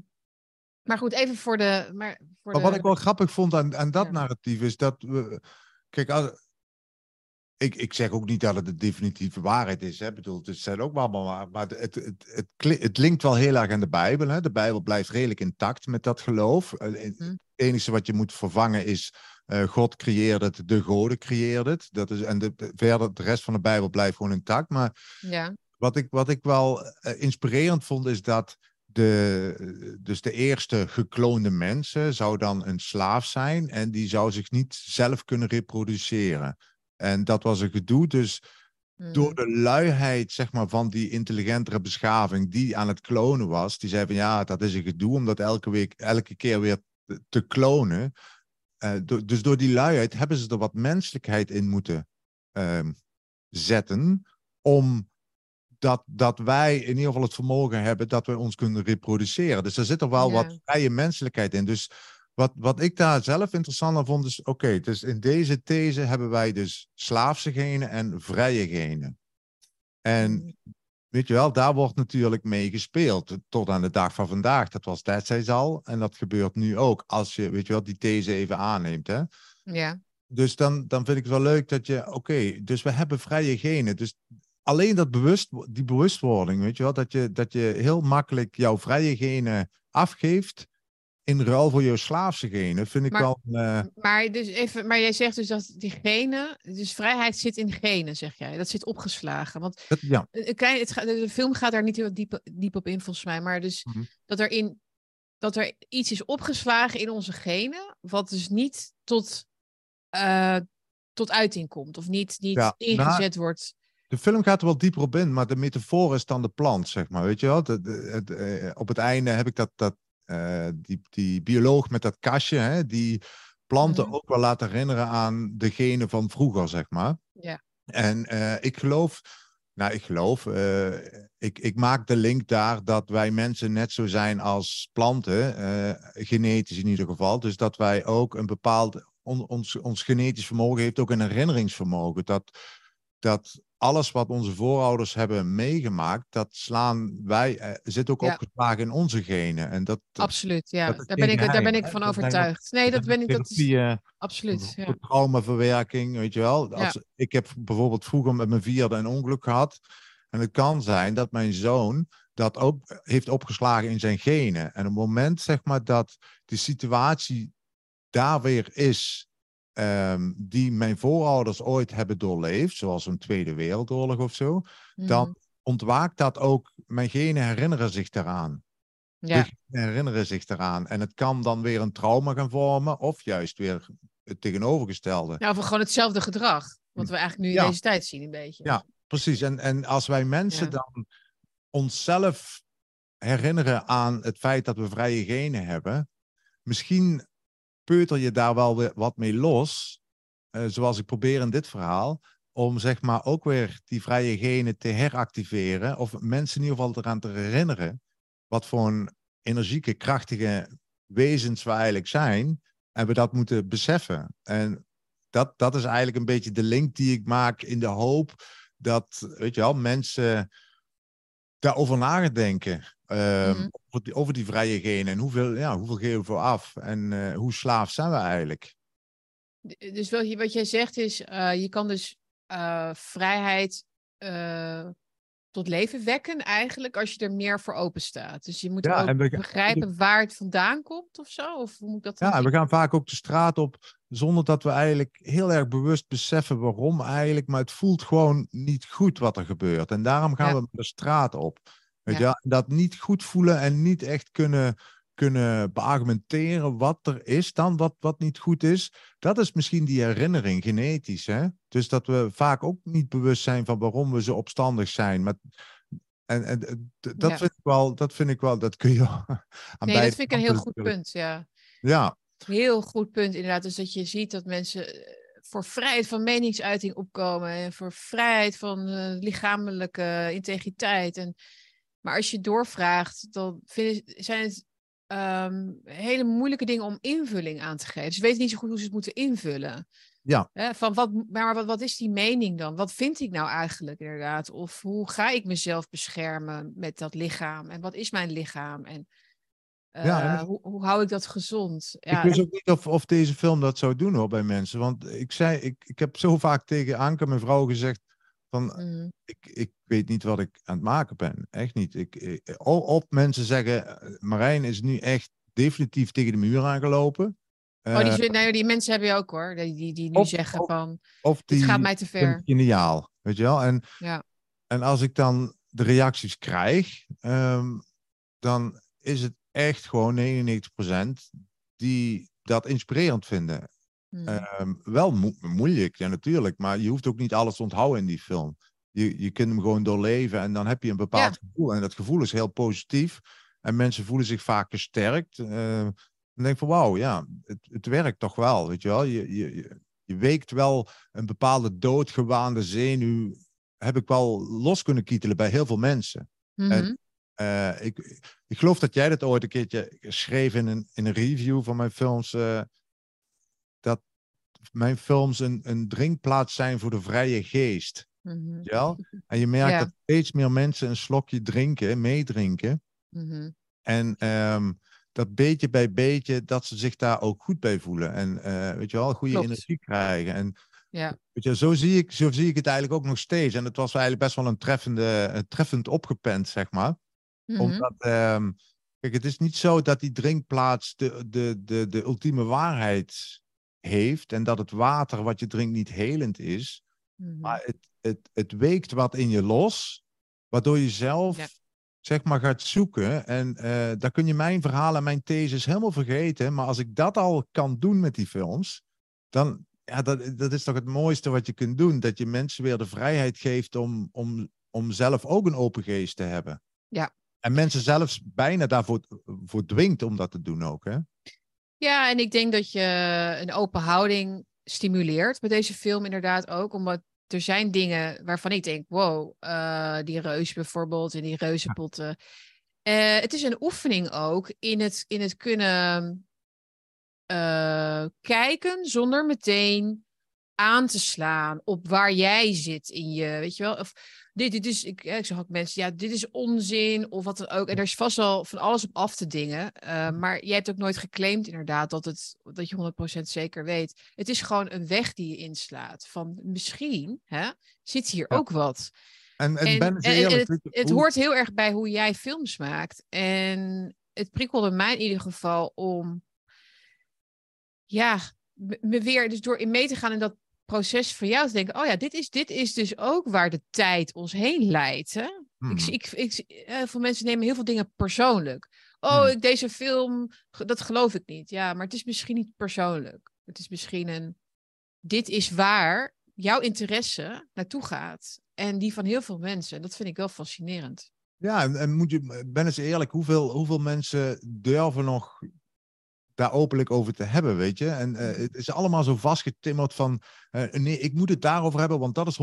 maar goed, even voor de. Maar, voor Maar de, wat ik wel grappig vond aan, aan dat Ja. narratief is dat we. Kijk, als, ik, ik zeg ook niet dat het de definitieve waarheid is. Hè. Ik bedoel, het zijn ook wel allemaal. Maar het, het, het, het, het linkt wel heel erg aan de Bijbel. Hè. De Bijbel blijft redelijk intact met dat geloof. Eh, Het Mhm. enige wat je moet vervangen is. eh, God creëerde het, de goden creëerde het. Dat is, en de, de- verder, de rest van de Bijbel blijft gewoon intact. Maar Ja, wat ik, wat ik wel eh, inspirerend vond, is dat de, dus de eerste gekloonde mensen zou dan een slaaf zijn en die zou zich niet zelf kunnen reproduceren. En dat was een gedoe, dus door mm, de luiheid zeg maar, van die intelligentere beschaving die aan het klonen was, die zei van ja, dat is een gedoe om dat elke, week, elke keer weer te, klonen. Eh, do- dus door die luiheid hebben ze er wat menselijkheid in moeten ehm, zetten om dat, dat wij in ieder geval het vermogen hebben dat we ons kunnen reproduceren. Dus er zit er wel Ja. wat vrije menselijkheid in. Dus wat, wat ik daar zelf interessant aan vond is, oké, dus in deze these hebben wij dus slaafse genen en vrije genen. En mm, weet je wel, daar wordt natuurlijk mee gespeeld tot aan de dag van vandaag. Dat was destijds al en dat gebeurt nu ook als je, weet je wel, die these even aanneemt. Hè? ja, Dus dan, dan vind ik het wel leuk dat je, oké, dus we hebben vrije genen. Dus alleen dat bewust, die bewustwording, weet je wel, dat je, dat je heel makkelijk jouw vrije genen afgeeft in ruil voor jouw slaafse genen, vind ik Maar- wel. eh, maar, dus even, maar jij zegt dus dat die genen, dus vrijheid zit in genen, zeg jij. Dat zit opgeslagen. Want ja, een een klein, het de film gaat daar niet heel diep, diep op in, volgens mij. Maar dus Mhm. dat, er in, dat er iets is opgeslagen in onze genen, wat dus niet tot, eh, tot uiting komt. Of niet, niet Ja, nou, ingezet wordt. de film gaat er wel dieper op in, maar de metafoor is dan de plant, zeg maar. Weet je wel? De- de- het, eh, op het einde heb ik dat, dat eh, die, die bioloog met dat kastje, hè, die planten Mhm. ook wel laten herinneren aan de genen van vroeger, zeg maar. Ja. En eh, ik geloof Nou, ik geloof, uh, ik, ik maak de link daar dat wij mensen net zo zijn als planten, genetisch in ieder geval. Dus dat wij ook een bepaald, on, ons, ons genetisch vermogen heeft ook een herinneringsvermogen. Dat, dat alles wat onze voorouders hebben meegemaakt, dat slaan wij, uh, zit ook ja. opgeslagen in onze genen. En dat, absoluut, ja. daar, ben ik, daar ben ik van overtuigd. Nee, dat ben ik. Dat is, absoluut. Ja. Traumaverwerking, weet je wel. Als, ja. Ik heb bijvoorbeeld vroeger met mijn vierde een ongeluk gehad. En het kan zijn dat mijn zoon dat ook heeft opgeslagen in zijn genen. En op het moment, zeg maar, dat de situatie daar weer is um, die mijn voorouders ooit hebben doorleefd, zoals een Tweede Wereldoorlog of zo, mm. dan ontwaakt dat ook, mijn genen herinneren zich daaraan. Ja. herinneren zich eraan. En het kan dan weer een trauma gaan vormen, of juist weer het tegenovergestelde. Ja, of gewoon hetzelfde gedrag, wat we eigenlijk nu in deze tijd zien, een beetje. Ja, precies. En, en als wij mensen ja. dan onszelf herinneren aan het feit dat we vrije genen hebben, misschien peuter je daar wel wat mee los, uh, zoals ik probeer in dit verhaal, om zeg maar ook weer die vrije genen te heractiveren, of mensen in ieder geval eraan te herinneren wat voor een energieke, krachtige wezens we eigenlijk zijn, en we dat moeten beseffen. En dat, dat is eigenlijk een beetje de link die ik maak in de hoop dat, weet je wel, mensen daarover na denken. Uh, mm. over, die, over, die, vrije genen en hoeveel, ja, hoeveel geven we af en uh, hoe slaaf zijn we eigenlijk? Dus wat, je, wat jij zegt is, uh, je kan dus uh, vrijheid tot leven wekken eigenlijk als je er meer voor open staat. Dus je moet ja, ook we, begrijpen waar het vandaan komt of zo? Of hoe moet dat ja, we gaan vaak ook de straat op zonder dat we eigenlijk heel erg bewust beseffen waarom eigenlijk, maar het voelt gewoon niet goed wat er gebeurt. En daarom gaan ja. we de straat op. Weet ja. je, dat niet goed voelen en niet echt kunnen, kunnen beargumenteren wat er is dan, wat, wat niet goed is. Dat is misschien die herinnering, genetisch. Hè? Dus dat we vaak ook niet bewust zijn van waarom we zo opstandig zijn. Maar, en, en dat, vind ik wel, dat vind ik wel, dat kun je aan Nee, dat vind ik een heel goed punt, ja. Ja. Heel goed punt inderdaad. Dus dat je ziet dat mensen eh, voor vrijheid van meningsuiting opkomen en voor vrijheid van uh, lichamelijke integriteit. En maar als je doorvraagt, dan vind, zijn het um, hele moeilijke dingen om invulling aan te geven. Ze weten niet zo goed hoe ze het moeten invullen. Ja. van wat, maar wat, wat is die mening dan? Wat vind ik nou eigenlijk inderdaad? Of hoe ga ik mezelf beschermen met dat lichaam? En wat is mijn lichaam? En, uh, ja, en hoe, hoe, hou ik dat gezond? Ja, ik wist ook niet of, of deze film dat zou doen hoor, bij mensen. Want ik, zei, ik, ik heb zo vaak tegen Anke, mijn vrouw, gezegd van, mm. ik, ik weet niet wat ik aan het maken ben. Echt niet. Ik, ik, op mensen zeggen, eh, Marijn is nu echt definitief tegen de muur aangelopen. Oh, die, uh, nee, die mensen hebben je ook hoor. Die, die, die nu of, zeggen van, of die, het gaat mij te ver. Geniaal, weet je wel. En, ja. en als ik dan de reacties krijg, um, dan is het echt gewoon 99% die dat inspirerend vinden. Um, wel mo moeilijk, ja natuurlijk, maar je hoeft ook niet alles te onthouden in die film. Je, je kunt hem gewoon doorleven en dan heb je een bepaald ja. gevoel. En dat gevoel is heel positief. En mensen voelen zich vaak gesterkt. Uh, dan denk ik van wauw, ja, het, het werkt toch wel, weet je wel. Je, je, je weekt wel een bepaalde doodgewaande zenuw, heb ik wel los kunnen kietelen bij heel veel mensen. Mm -hmm. en, uh, ik, ik geloof dat jij dat ooit een keertje schreef in een, in een review van mijn films. Uh, dat mijn films een, een drinkplaats zijn voor de vrije geest. Mm-hmm. Ja? En je merkt dat steeds meer mensen een slokje drinken, meedrinken. Mm-hmm. En um, dat beetje bij beetje, dat ze zich daar ook goed bij voelen. En uh, weet je wel, goede Klopt. energie krijgen. En ja. weet je, zo, zie ik, zo zie ik het eigenlijk ook nog steeds. En het was eigenlijk best wel een, treffende, een treffend opgepend, zeg maar. Mm-hmm. Omdat, um, kijk, het is niet zo dat die drinkplaats de, de, de, de ultieme waarheid heeft en dat het water wat je drinkt niet helend is. Mm-hmm. Maar het, het, het weekt wat in je los, waardoor je zelf zeg maar gaat zoeken. En uh, daar kun je mijn verhaal en mijn thesis helemaal vergeten. Maar als ik dat al kan doen met die films, dan ja, dat, dat is toch het mooiste wat je kunt doen. Dat je mensen weer de vrijheid geeft om, om, om zelf ook een open geest te hebben. Ja. En mensen zelfs bijna daarvoor voor dwingt om dat te doen ook. Hè? Ja, en ik denk dat je een open houding stimuleert met deze film inderdaad ook. Omdat er zijn dingen waarvan ik denk, wow, uh, die reus bijvoorbeeld en die reuzenpotten. Uh, het is een oefening ook in het, in het kunnen uh, kijken zonder meteen aan te slaan op waar jij zit in je, weet je wel? Of dit, dit is, ik, ik zag ook mensen, ja, dit is onzin of wat dan ook. En er is vast wel van alles op af te dingen. Uh, maar jij hebt ook nooit geclaimd inderdaad dat, het, dat je 100% zeker weet. Het is gewoon een weg die je inslaat. Van misschien hè, zit hier ja. ook wat. En, en, en, ben en eerlijk, het, het hoort heel erg bij hoe jij films maakt. En het prikkelde mij in ieder geval om ja, me weer dus door in mee te gaan in dat proces van jou te denken, oh ja, dit is, dit is dus ook waar de tijd ons heen leidt. Hè? Hmm. Ik, ik, ik, heel veel mensen nemen heel veel dingen persoonlijk. Oh, hmm. deze film, dat geloof ik niet. Ja, maar het is misschien niet persoonlijk. Het is misschien een, dit is waar jouw interesse naartoe gaat. En die van heel veel mensen. Dat vind ik wel fascinerend. Ja, en, en moet je, ben eens eerlijk, hoeveel, hoeveel mensen durven nog daar openlijk over te hebben, weet je. En uh, het is allemaal zo vastgetimmerd van, uh, nee, ik moet het daarover hebben, want dat is 100%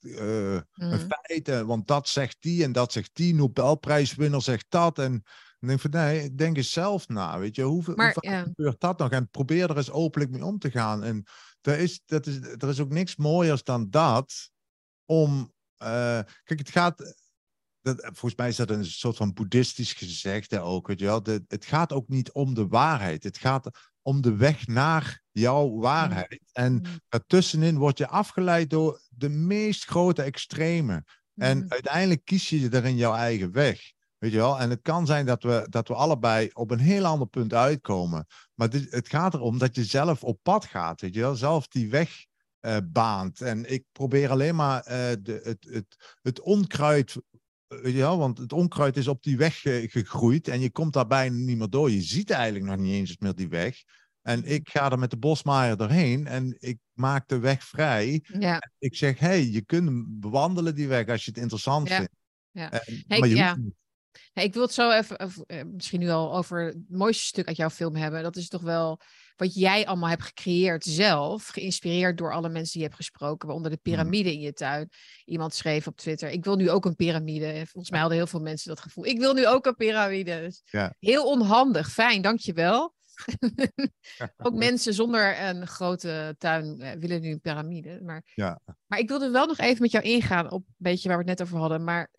uh, mm. een feit. Uh, want dat zegt die en dat zegt die, Nobelprijswinner zegt dat. En dan denk ik van, nee, denk eens zelf na, weet je. Hoeveel, maar, hoe ja. gebeurt dat nog? En probeer er eens openlijk mee om te gaan. En er is, dat is, er is ook niks mooiers dan dat, om... kijk, het gaat dat, volgens mij is dat een soort van boeddhistisch gezegde ook. Weet je wel? De, het gaat ook niet om de waarheid. Het gaat om de weg naar jouw waarheid. En mm. daartussenin word je afgeleid door de meest grote extreme. En mm. uiteindelijk kies je er in jouw eigen weg. Weet je wel? En het kan zijn dat we, dat we allebei op een heel ander punt uitkomen. Maar dit, het gaat erom dat je zelf op pad gaat. Weet je wel? Zelf die weg uh, baant. En ik probeer alleen maar uh, de, het, het, het onkruid ja, want het onkruid is op die weg gegroeid en je komt daar bijna niet meer door. Je ziet eigenlijk nog niet eens meer die weg. En ik ga er met de bosmaaier doorheen en ik maak de weg vrij. Ja. Ik zeg, hey, je kunt bewandelen die weg als je het interessant ja. vindt. Ja. En, maar je ja. niet. Ik wil het zo even, eh, misschien nu al over het mooiste stuk uit jouw film hebben. Dat is toch wel wat jij allemaal hebt gecreëerd zelf, geïnspireerd door alle mensen die je hebt gesproken, waaronder de hmm. piramide in je tuin. Iemand schreef op Twitter, ik wil nu ook een piramide. Volgens mij hadden heel veel mensen dat gevoel. Ik wil nu ook een piramide. Dus ja. Heel onhandig, fijn, dankjewel. ook mensen zonder een grote tuin eh, willen nu een piramide. Maar, ja. maar ik wilde wel nog even met jou ingaan op een beetje waar we het net over hadden. Maar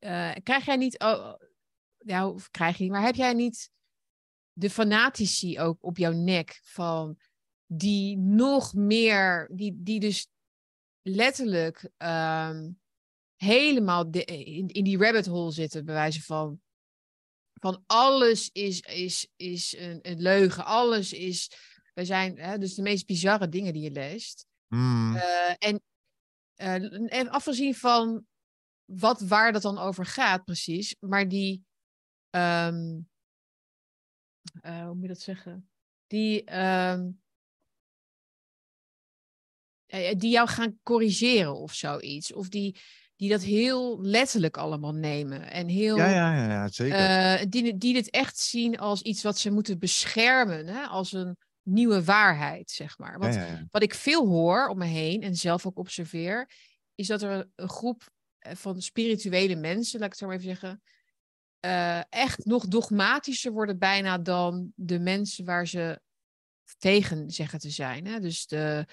uh, krijg jij niet, oh, ja, of krijg je niet, maar heb jij niet de fanatici ook op jouw nek van die nog meer, die, die dus letterlijk um, helemaal de, in, in die rabbit hole zitten, bij wijze van, van alles is, is, is een, een leugen, alles is, we zijn, hè, dus de meest bizarre dingen die je leest. Mm. Uh, en, uh, en afgezien van wat, waar dat dan over gaat precies, maar die, um, uh, hoe moet je dat zeggen? Die, uh, die jou gaan corrigeren of zoiets. Of die, die dat heel letterlijk allemaal nemen. En heel, ja, ja, ja, ja zeker. Uh, die, die dit echt zien als iets wat ze moeten beschermen. Hè? Als een nieuwe waarheid, zeg maar. Want ja, ja, ja. wat ik veel hoor om me heen en zelf ook observeer, is dat er een groep van spirituele mensen, laat ik het zo maar even zeggen, uh, echt nog dogmatischer worden bijna dan de mensen waar ze tegen zeggen te zijn. Hè? Dus de,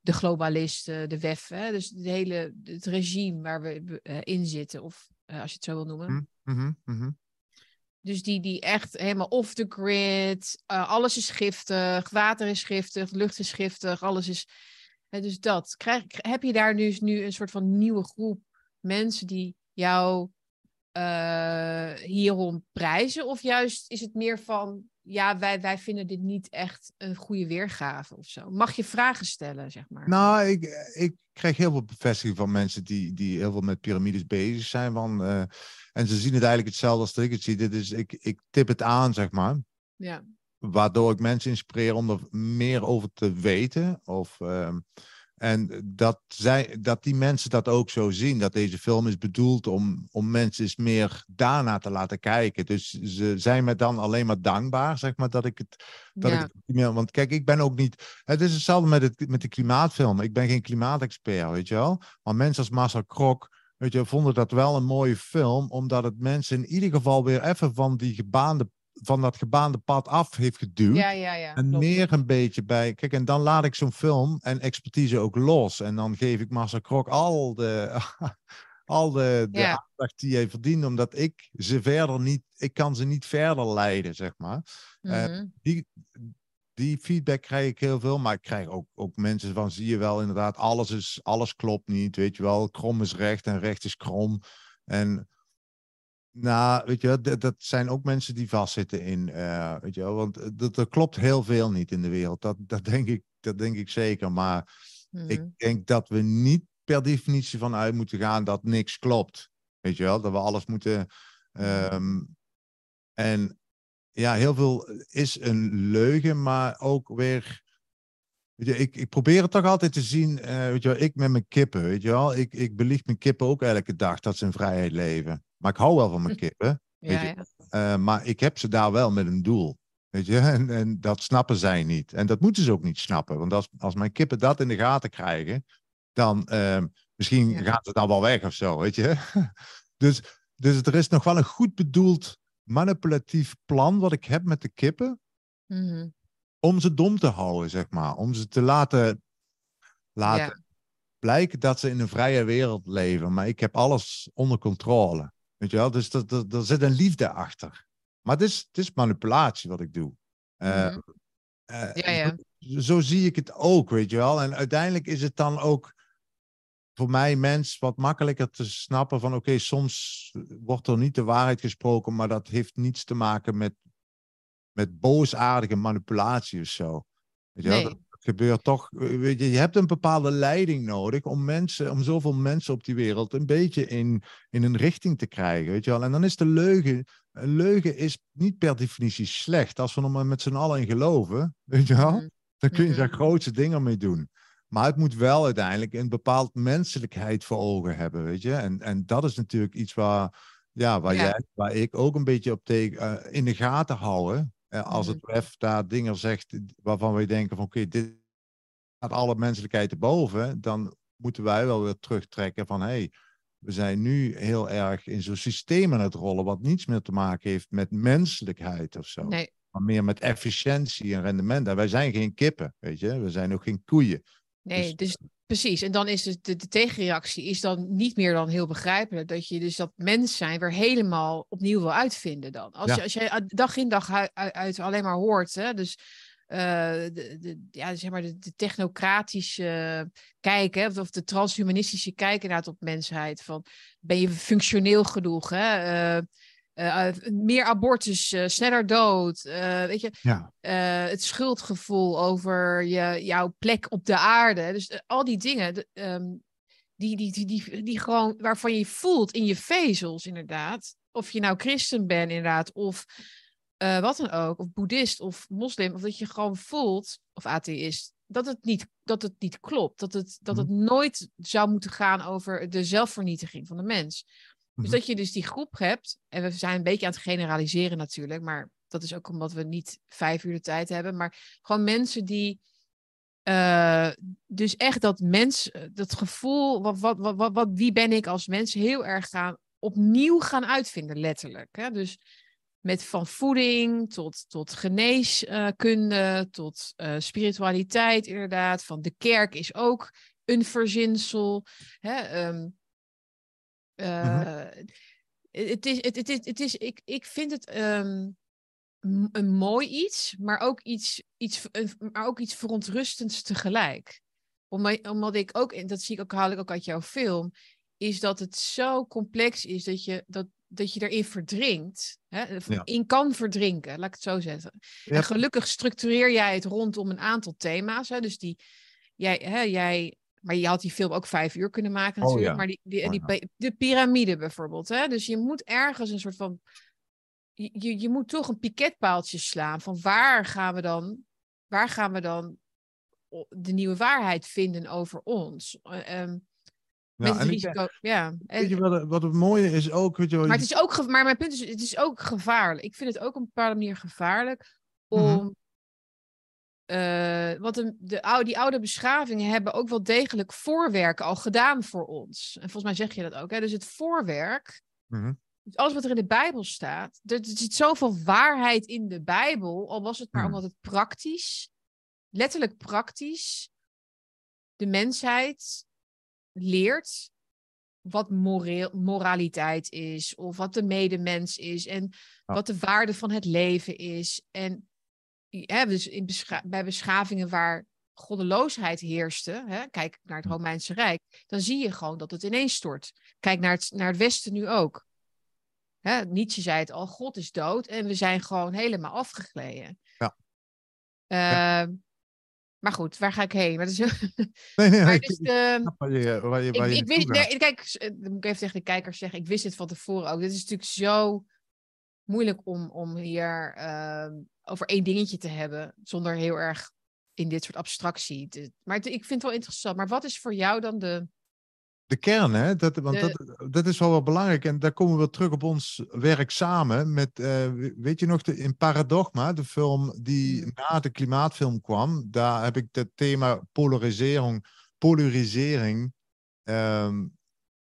de globalisten, de WEF, hè? dus het hele het regime waar we uh, in zitten, of uh, als je het zo wil noemen. Mm -hmm, mm -hmm. Dus die, die echt helemaal off the grid, alles is giftig, water is giftig, lucht is giftig, alles is. dus dat. Krijg, heb je daar dus nu een soort van nieuwe groep mensen die jou uh, hierom prijzen? Of juist is het meer van, ja, wij, wij vinden dit niet echt een goede weergave of zo? Mag je vragen stellen, zeg maar? Nou, ik, ik krijg heel veel bevestiging van mensen die, die heel veel met piramides bezig zijn. Van, uh, en ze zien het eigenlijk hetzelfde als ik het zie. Dit is, ik, ik tip het aan, zeg maar. Ja. Waardoor ik mensen inspireer om er meer over te weten. Of... Uh, en dat, zij, dat die mensen dat ook zo zien. Dat deze film is bedoeld om, om mensen eens meer daarna te laten kijken. Dus ze zijn me dan alleen maar dankbaar, zeg maar, dat ik het. Dat Ja. ik het niet meer, want kijk, ik ben ook niet. Het is hetzelfde met, het, met de klimaatfilm. Ik ben geen klimaatexpert, weet je wel. Maar mensen als Marcel Krok. Weet je, vonden dat wel een mooie film, omdat het mensen in ieder geval weer even van, die gebaande, van dat gebaande pad af heeft geduwd. Ja, ja, ja. En klopt. meer een beetje bij. Kijk, en dan laat ik zo'n film en expertise ook los. En dan geef ik Marcel Krok al de, al de, de aandacht die hij verdient, omdat ik ze verder niet, ik kan ze niet verder leiden, zeg maar. eh, Mhm. Die, die feedback krijg ik heel veel, maar ik krijg ook, ook mensen van, zie je wel, inderdaad, alles, is, alles klopt niet, weet je wel. Krom is recht en recht is krom. En nou, weet je, wel, dat, dat zijn ook mensen die vastzitten in, eh, weet je wel, want eh, dat, er klopt heel veel niet in de wereld. Dat, dat, denk, ik, dat denk ik zeker. Maar Mhm. ik denk dat we niet per definitie vanuit moeten gaan dat niks klopt. Weet je wel, dat we alles moeten. ehm, en ja, heel veel is een leugen, maar ook weer. Weet je, ik, ik probeer het toch altijd te zien, eh, weet je wel, ik met mijn kippen, weet je wel. Ik, ik belicht mijn kippen ook elke dag dat ze in vrijheid leven. Maar ik hou wel van mijn kippen. weet ja, je, ja. eh, maar ik heb ze daar wel met een doel. Weet je, en, en dat snappen zij niet. En dat moeten ze ook niet snappen. Want als, als mijn kippen dat in de gaten krijgen, dan ehm, misschien Ja. gaan ze dan wel weg of zo, weet je. dus, dus er is nog wel een goed bedoeld manipulatief plan wat ik heb met de kippen Mhm. om ze dom te houden, zeg maar. Om ze te laten, laten blijken dat ze in een vrije wereld leven. Maar ik heb alles onder controle. Weet je wel? Dus er, er, er zit een liefde achter. Maar het is, het is manipulatie wat ik doe. Eh, Mhm. eh, Ja, ja. Zo, zo zie ik het ook, weet je wel. En uiteindelijk is het dan ook voor mij, mens, wat makkelijker te snappen van oké, soms wordt er niet de waarheid gesproken, maar dat heeft niets te maken met, met boosaardige manipulatie of zo. Weet je wel? Nee. Gebeurt toch, weet je, je hebt een bepaalde leiding nodig om mensen, om zoveel mensen op die wereld een beetje in, in een richting te krijgen, weet je wel. En dan is de leugen, een leugen is niet per definitie slecht. Als we er maar met z'n allen in geloven, weet je wel, Mhm. dan kun je daar Mhm. grootste dingen mee doen. Maar het moet wel uiteindelijk een bepaald menselijkheid voor ogen hebben, weet je. En, en dat is natuurlijk iets waar, ja, waar, Ja. Jij, waar ik ook een beetje op tegen, eh, in de gaten houden. Als Mhm. het WEF daar dingen zegt waarvan wij denken van oké, dit gaat alle menselijkheid te boven, dan moeten wij wel weer terugtrekken van hé, hey, we zijn nu heel erg in zo'n systeem aan het rollen wat niets meer te maken heeft met menselijkheid of zo Nee, maar meer met efficiëntie en rendement. En wij zijn geen kippen, weet je. We zijn ook geen koeien. nee, dus precies. En dan is het, de, de tegenreactie is dan niet meer dan heel begrijpelijk. Dat je dus dat mens zijn weer helemaal opnieuw wil uitvinden dan. Als, Ja. je, als je dag in dag ui- ui- uit, alleen maar hoort, hè, dus eh, de, de, ja, zeg maar de, de technocratische kijk, hè, of de transhumanistische kijk inderdaad op mensheid. Van, ben je functioneel genoeg? Hè? Eh, eh, eh, meer abortus, eh, sneller dood. weet je, Ja. het schuldgevoel over je, jouw plek op de aarde. Dus al die dingen, de- ehm, die, die, die, die, die gewoon, waarvan je voelt in je vezels, inderdaad. Of je nou christen bent, inderdaad, of wat dan ook, of boeddhist of moslim, of dat je gewoon voelt, of atheïst, dat het niet, dat het niet klopt. Dat het, dat het nooit zou moeten gaan over de zelfvernietiging van de mens. Dus Mhm. dat je dus die groep hebt, en we zijn een beetje aan het generaliseren natuurlijk, maar dat is ook omdat we niet vijf uur de tijd hebben, maar gewoon mensen die eh, dus echt dat mens, dat gevoel, wat, wat, wat, wat, wie ben ik als mens, heel erg gaan opnieuw gaan uitvinden, letterlijk. Hè? Dus met van voeding tot, tot geneeskunde, tot eh, spiritualiteit inderdaad. Van de kerk is ook een verzinsel. Hè? Ehm, eh, het is, het, is, het is, ik, ik vind het ehm, een mooi iets, maar ook iets, iets, maar ook iets verontrustends tegelijk. Omdat, omdat ik ook, en dat zie ik ook, haal ik ook uit jouw film, is dat het zo complex is dat je, dat, dat je erin verdrinkt, hè, Ja. in kan verdrinken, laat ik het zo zeggen. Ja. En gelukkig structureer jij het rondom een aantal thema's. Hè, dus die, jij, hè, jij, maar je had die film ook vijf uur kunnen maken Oh, natuurlijk. ja. Maar die, die, Oh, die, de piramide bijvoorbeeld. Hè? Dus je moet ergens een soort van... Je, je, moet toch een piketpaaltje slaan van waar gaan we dan... Waar gaan we dan de nieuwe waarheid vinden over ons. En ik- risico, ja. Weet je wat, het- wat het mooie is ook, weet je maar, het is ook, maar mijn punt is, het is ook gevaarlijk. Ik vind het ook op een bepaalde manier gevaarlijk Mhm. om. Eh, want de, de, oude, die oude beschavingen hebben ook wel degelijk voorwerk al gedaan voor ons. En volgens mij zeg je dat ook. Hè? Dus het voorwerk, Mhm. dus alles wat er in de Bijbel staat, er, er zit zoveel waarheid in de Bijbel, al was het maar Hmm. omdat het praktisch, letterlijk praktisch, de mensheid leert wat moreel, moraliteit is, of wat de medemens is, en Ja. wat de waarde van het leven is. En hè, dus in bescha- bij beschavingen waar goddeloosheid heerste, hè, kijk naar het Romeinse Rijk, dan zie je gewoon dat het ineens stort. Kijk naar het, naar het Westen nu ook. Hè, Nietzsche zei het al, God is dood en we zijn gewoon helemaal afgegleden. Ja. Ehm, Maar goed, waar ga ik heen? Maar, Nee, nee, maar ik, dus waar je, waar je, ik, waar je ik wist, naartoe gaat. nee, kijk, dan moet ik even tegen de kijkers zeggen, ik wist dit van tevoren ook. Dit is natuurlijk zo moeilijk om, om hier ehm, over één dingetje te hebben, zonder heel erg in dit soort abstractie. te- maar het- ik vind het wel interessant. Maar wat is voor jou dan de... De kern, hè? Dat, want De- dat, dat is wel wel belangrijk. En daar komen we terug op ons werk samen. Met, eh, weet je nog, de, in Paradigma, de film die Hmm. na de klimaatfilm kwam, daar heb ik het thema polarisering, polarisering ehm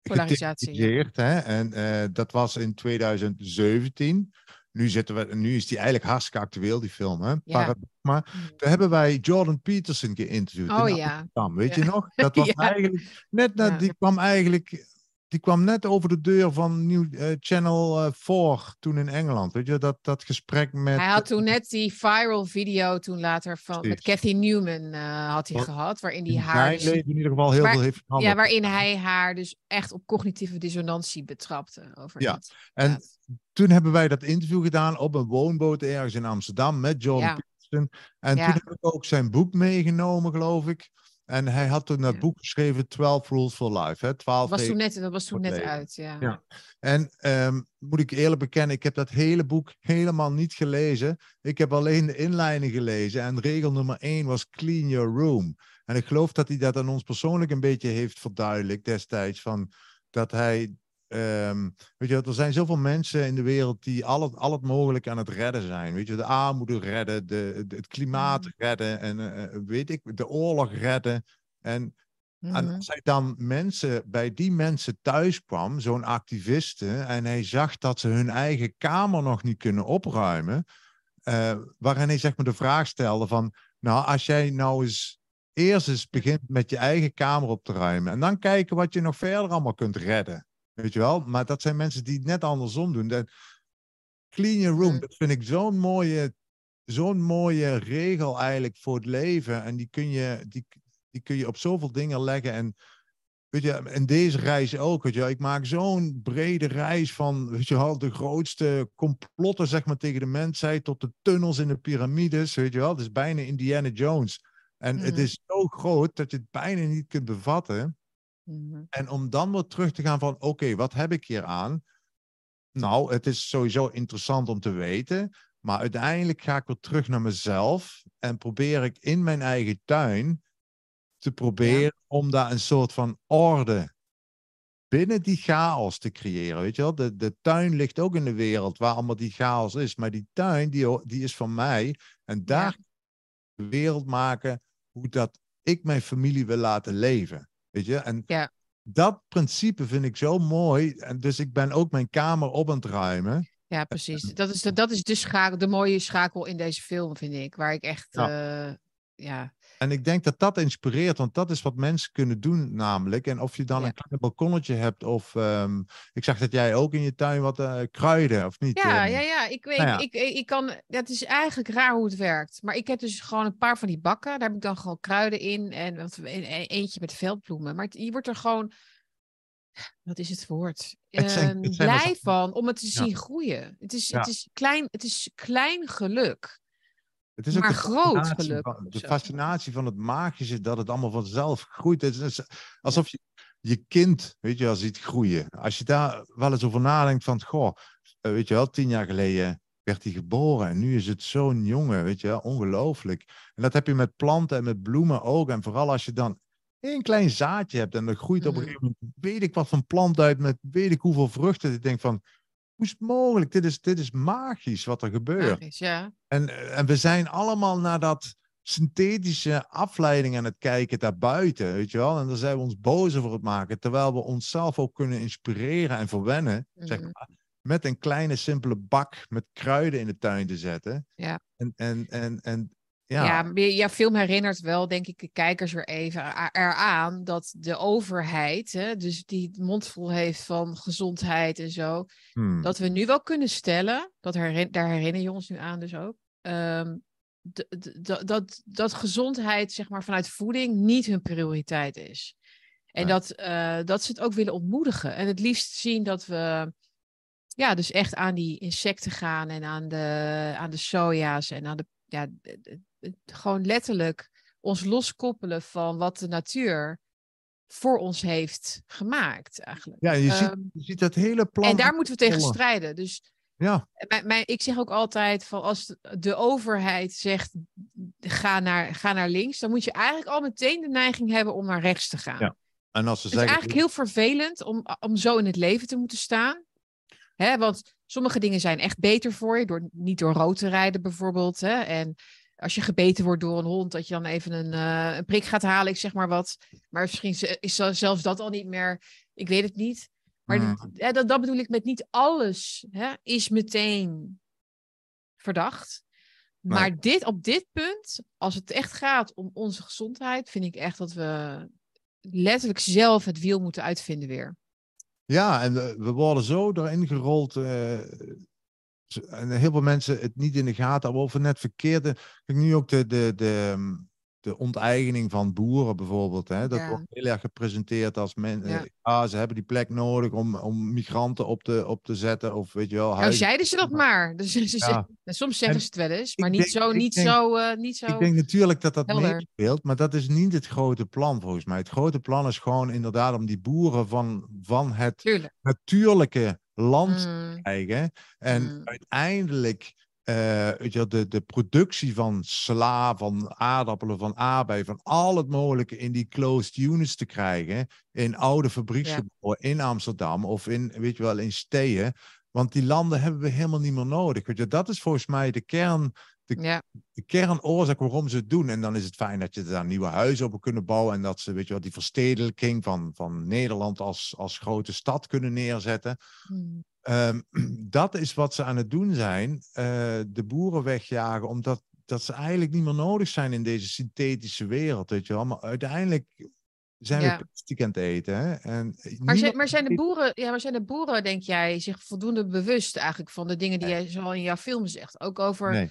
Polarisatie, Hè? En eh, dat was in 2017. Nu, zitten we, nu is die eigenlijk hartstikke actueel, die film. Hè? Paradigma. Mm. Daar hebben wij Jordan Peterson geïnterviewd. in Oh ja. Weet je nog? Dat was Ja. eigenlijk net, Ja. die kwam eigenlijk, die kwam net over de deur van Nieuw eh, Channel eh 4 toen in Engeland. Weet je, dat, dat gesprek met. Hij had toen net die viral video toen later van, met. Cathy Newman eh, had hij Wat gehad, waarin die in haar... dus- leven in ieder geval heel veel heeft ja, veranderd. waarin hij haar dus echt op cognitieve dissonantie betrapte. Over Ja, en. Toen hebben wij dat interview gedaan op een woonboot ergens in Amsterdam met Jordan Ja. Peterson. En Ja. toen heb ik ook zijn boek meegenomen, geloof ik. En hij had toen dat Ja. boek geschreven, 12 Rules for Life. Hè? 12 was toen net, dat was toen net leven. uit, ja. Ja. En ehm, moet ik eerlijk bekennen, ik heb dat hele boek helemaal niet gelezen. Ik heb alleen de inleiding gelezen. En regel nummer één was clean your room. En ik geloof dat hij dat aan ons persoonlijk een beetje heeft verduidelijkt destijds. Van dat hij. Ehm, weet je, er zijn zoveel mensen in de wereld die al het, al het mogelijk aan het redden zijn. Weet je, de armoede redden, de, de- het klimaat Mm. redden en eh, eh, weet ik, de oorlog redden. En en als hij dan mensen, bij die mensen thuis kwam, zo'n activiste, en hij zag dat ze hun eigen kamer nog niet kunnen opruimen, eh, waarin hij zeg maar de vraag stelde van, nou, als jij nou eens eerst eens begint met je eigen kamer op te ruimen, en dan kijken wat je nog verder allemaal kunt redden, weet je wel? Maar dat zijn mensen die het net andersom doen. Dat, clean your room, dat vind ik zo'n mooie, zo'n mooie regel eigenlijk voor het leven, en die kun je, die, die kun je op zoveel dingen leggen. En weet je, en deze reis ook. Weet je, ik maak zo'n brede reis van weet je wel, de grootste complotten zeg maar, tegen de mensheid tot de tunnels in de piramides. Weet je wel, het is bijna Indiana Jones. En het Mhm. is zo groot dat je het bijna niet kunt bevatten. Mhm. En om dan weer terug te gaan van, oké, wat heb ik hier aan? Nou, het is sowieso interessant om te weten. Maar uiteindelijk ga ik weer terug naar mezelf. En probeer ik in mijn eigen tuin te proberen om daar een soort van orde binnen die chaos te creëren. Weet je wel? De, de tuin ligt ook in de wereld waar allemaal die chaos is. Maar die tuin, die, die is van mij. En daar de wereld maken hoe dat ik mijn familie wil laten leven. Weet je? En Ja. dat principe vind ik zo mooi. En dus ik ben ook mijn kamer op aan het ruimen. Ja, precies. Dat is de, dat is de, schakel, de mooie schakel in deze film, vind ik. Waar ik echt, Ja. ja, En ik denk dat dat inspireert, want dat is wat mensen kunnen doen namelijk. En of je dan Ja. een klein balkonnetje hebt of... ehm, ik zag dat jij ook in je tuin wat eh, kruiden, of niet? ja, Ehm, ja, ja. Ik, weet, nou ja. Ik, ik, ik kan, het is eigenlijk raar hoe het werkt. Maar ik heb dus gewoon een paar van die bakken. Daar heb ik dan gewoon kruiden in. En eentje met veldbloemen. Maar het- je wordt er gewoon, wat is het woord? Het zijn- Ehm, het zijn als- blij van om het te zien groeien. Het is, het, is klein, het is klein geluk. Het is ook maar de groot fascinatie geluk van- de fascinatie van het magische, dat het allemaal vanzelf groeit. Het is alsof je je kind, weet je, wel, ziet groeien. Als je daar wel eens over nadenkt van, goh, eh, weet je wel, tien jaar geleden werd hij geboren. En nu is het zo'n jongen, weet je, ongelooflijk. En dat heb je met planten en met bloemen ook. En vooral als je dan één klein zaadje hebt en er groeit op een Mhm. gegeven moment, weet ik wat van plant uit met weet ik hoeveel vruchten. Ik denk van, hoe is het mogelijk? Dit is, dit is magisch wat er gebeurt. Magisch, ja. En, en we zijn allemaal naar dat synthetische afleiding aan het kijken daarbuiten, weet je wel. En daar zijn we ons boos over het maken, terwijl we onszelf ook kunnen inspireren en verwennen, zeg Mhm. maar, met een kleine simpele bak met kruiden in de tuin te zetten. Ja. En, en, en, en ja, Ja, jouw film herinnert wel, denk ik, de kijkers weer even eraan dat de overheid, hè, dus die het mondvol heeft van gezondheid en zo, hmm, dat we nu wel kunnen stellen, dat herin, daar herinner je ons nu aan dus ook, d- dat, dat gezondheid, zeg maar, vanuit voeding niet hun prioriteit is. En Nee. dat, eh, dat ze het ook willen ontmoedigen. En het liefst zien dat we ja, dus echt aan die insecten gaan en aan de, aan de soja's en aan de, ja, gewoon letterlijk ons loskoppelen van wat de natuur voor ons heeft gemaakt eigenlijk. ja je, ziet, Ehm, je ziet dat hele plan. en daar moeten we tegen strijden. Dus Ja, mijn, mijn, ik zeg ook altijd van als de, de overheid zegt ga naar, ga naar links, dan moet je eigenlijk al meteen de neiging hebben om naar rechts te gaan. Ja, en als ze Het is zeggen, eigenlijk heel vervelend om, om zo in het leven te moeten staan. Hè, want sommige dingen zijn echt beter voor je, door, niet door rood te rijden bijvoorbeeld. Hè, en als je gebeten wordt door een hond, dat je dan even een, eh, een prik gaat halen, ik zeg maar wat. Maar misschien is zelfs dat al niet meer, ik weet het niet. Maar Mm. hè, dat, dat bedoel ik met niet alles hè, is meteen verdacht. Maar dit, op dit punt, als het echt gaat om onze gezondheid, vind ik echt dat we letterlijk zelf het wiel moeten uitvinden weer. Ja, en we, worden zo erin gerold. eh, en heel veel mensen het niet in de gaten hebben over net verkeerde. Kijk, nu ook de, de, de, ehm, de onteigening van boeren bijvoorbeeld. Hè? Dat Ja. wordt heel erg gepresenteerd als men, Ja. eh, ah, ze hebben die plek nodig om, om migranten op te, op te zetten. Of weet je wel, Nou, huizen- zeiden ze dat maar. Dus, ze- Ja. en soms zeggen En ze het wel eens, maar niet denk- zo, ik niet denk- zo, eh, niet zo. Ik denk natuurlijk dat dat meespeelt, maar dat is niet het grote plan volgens mij. Het grote plan is gewoon inderdaad om die boeren van, van het Tuurlijk. natuurlijke land Mm, krijgen. En Mm. uiteindelijk eh, weet je, de, de productie van sla, van aardappelen, van aardbeien, van al het mogelijke in die closed units te krijgen. In oude fabrieksgebouwen in Amsterdam of in, weet je wel, in steden. Want die landen hebben we helemaal niet meer nodig. Weet je, dat is volgens mij de kern ja, de kernoorzaak waarom ze het doen. En dan is het fijn dat je daar nieuwe huizen op kunnen bouwen. En dat ze, weet je wel, die verstedelijking van, van Nederland als, als grote stad kunnen neerzetten. mm, Ehm, dat is wat ze aan het doen zijn. eh, de boeren wegjagen, omdat dat ze eigenlijk niet meer nodig zijn in deze synthetische wereld. Weet je wel. Maar uiteindelijk zijn Ja. we plastic aan het eten. Hè? En Maar, zijn, maar zijn de boeren, ja, maar zijn de boeren, denk jij, zich voldoende bewust eigenlijk van de dingen die Nee. jij zo in jouw film zegt? Ook over. Nee,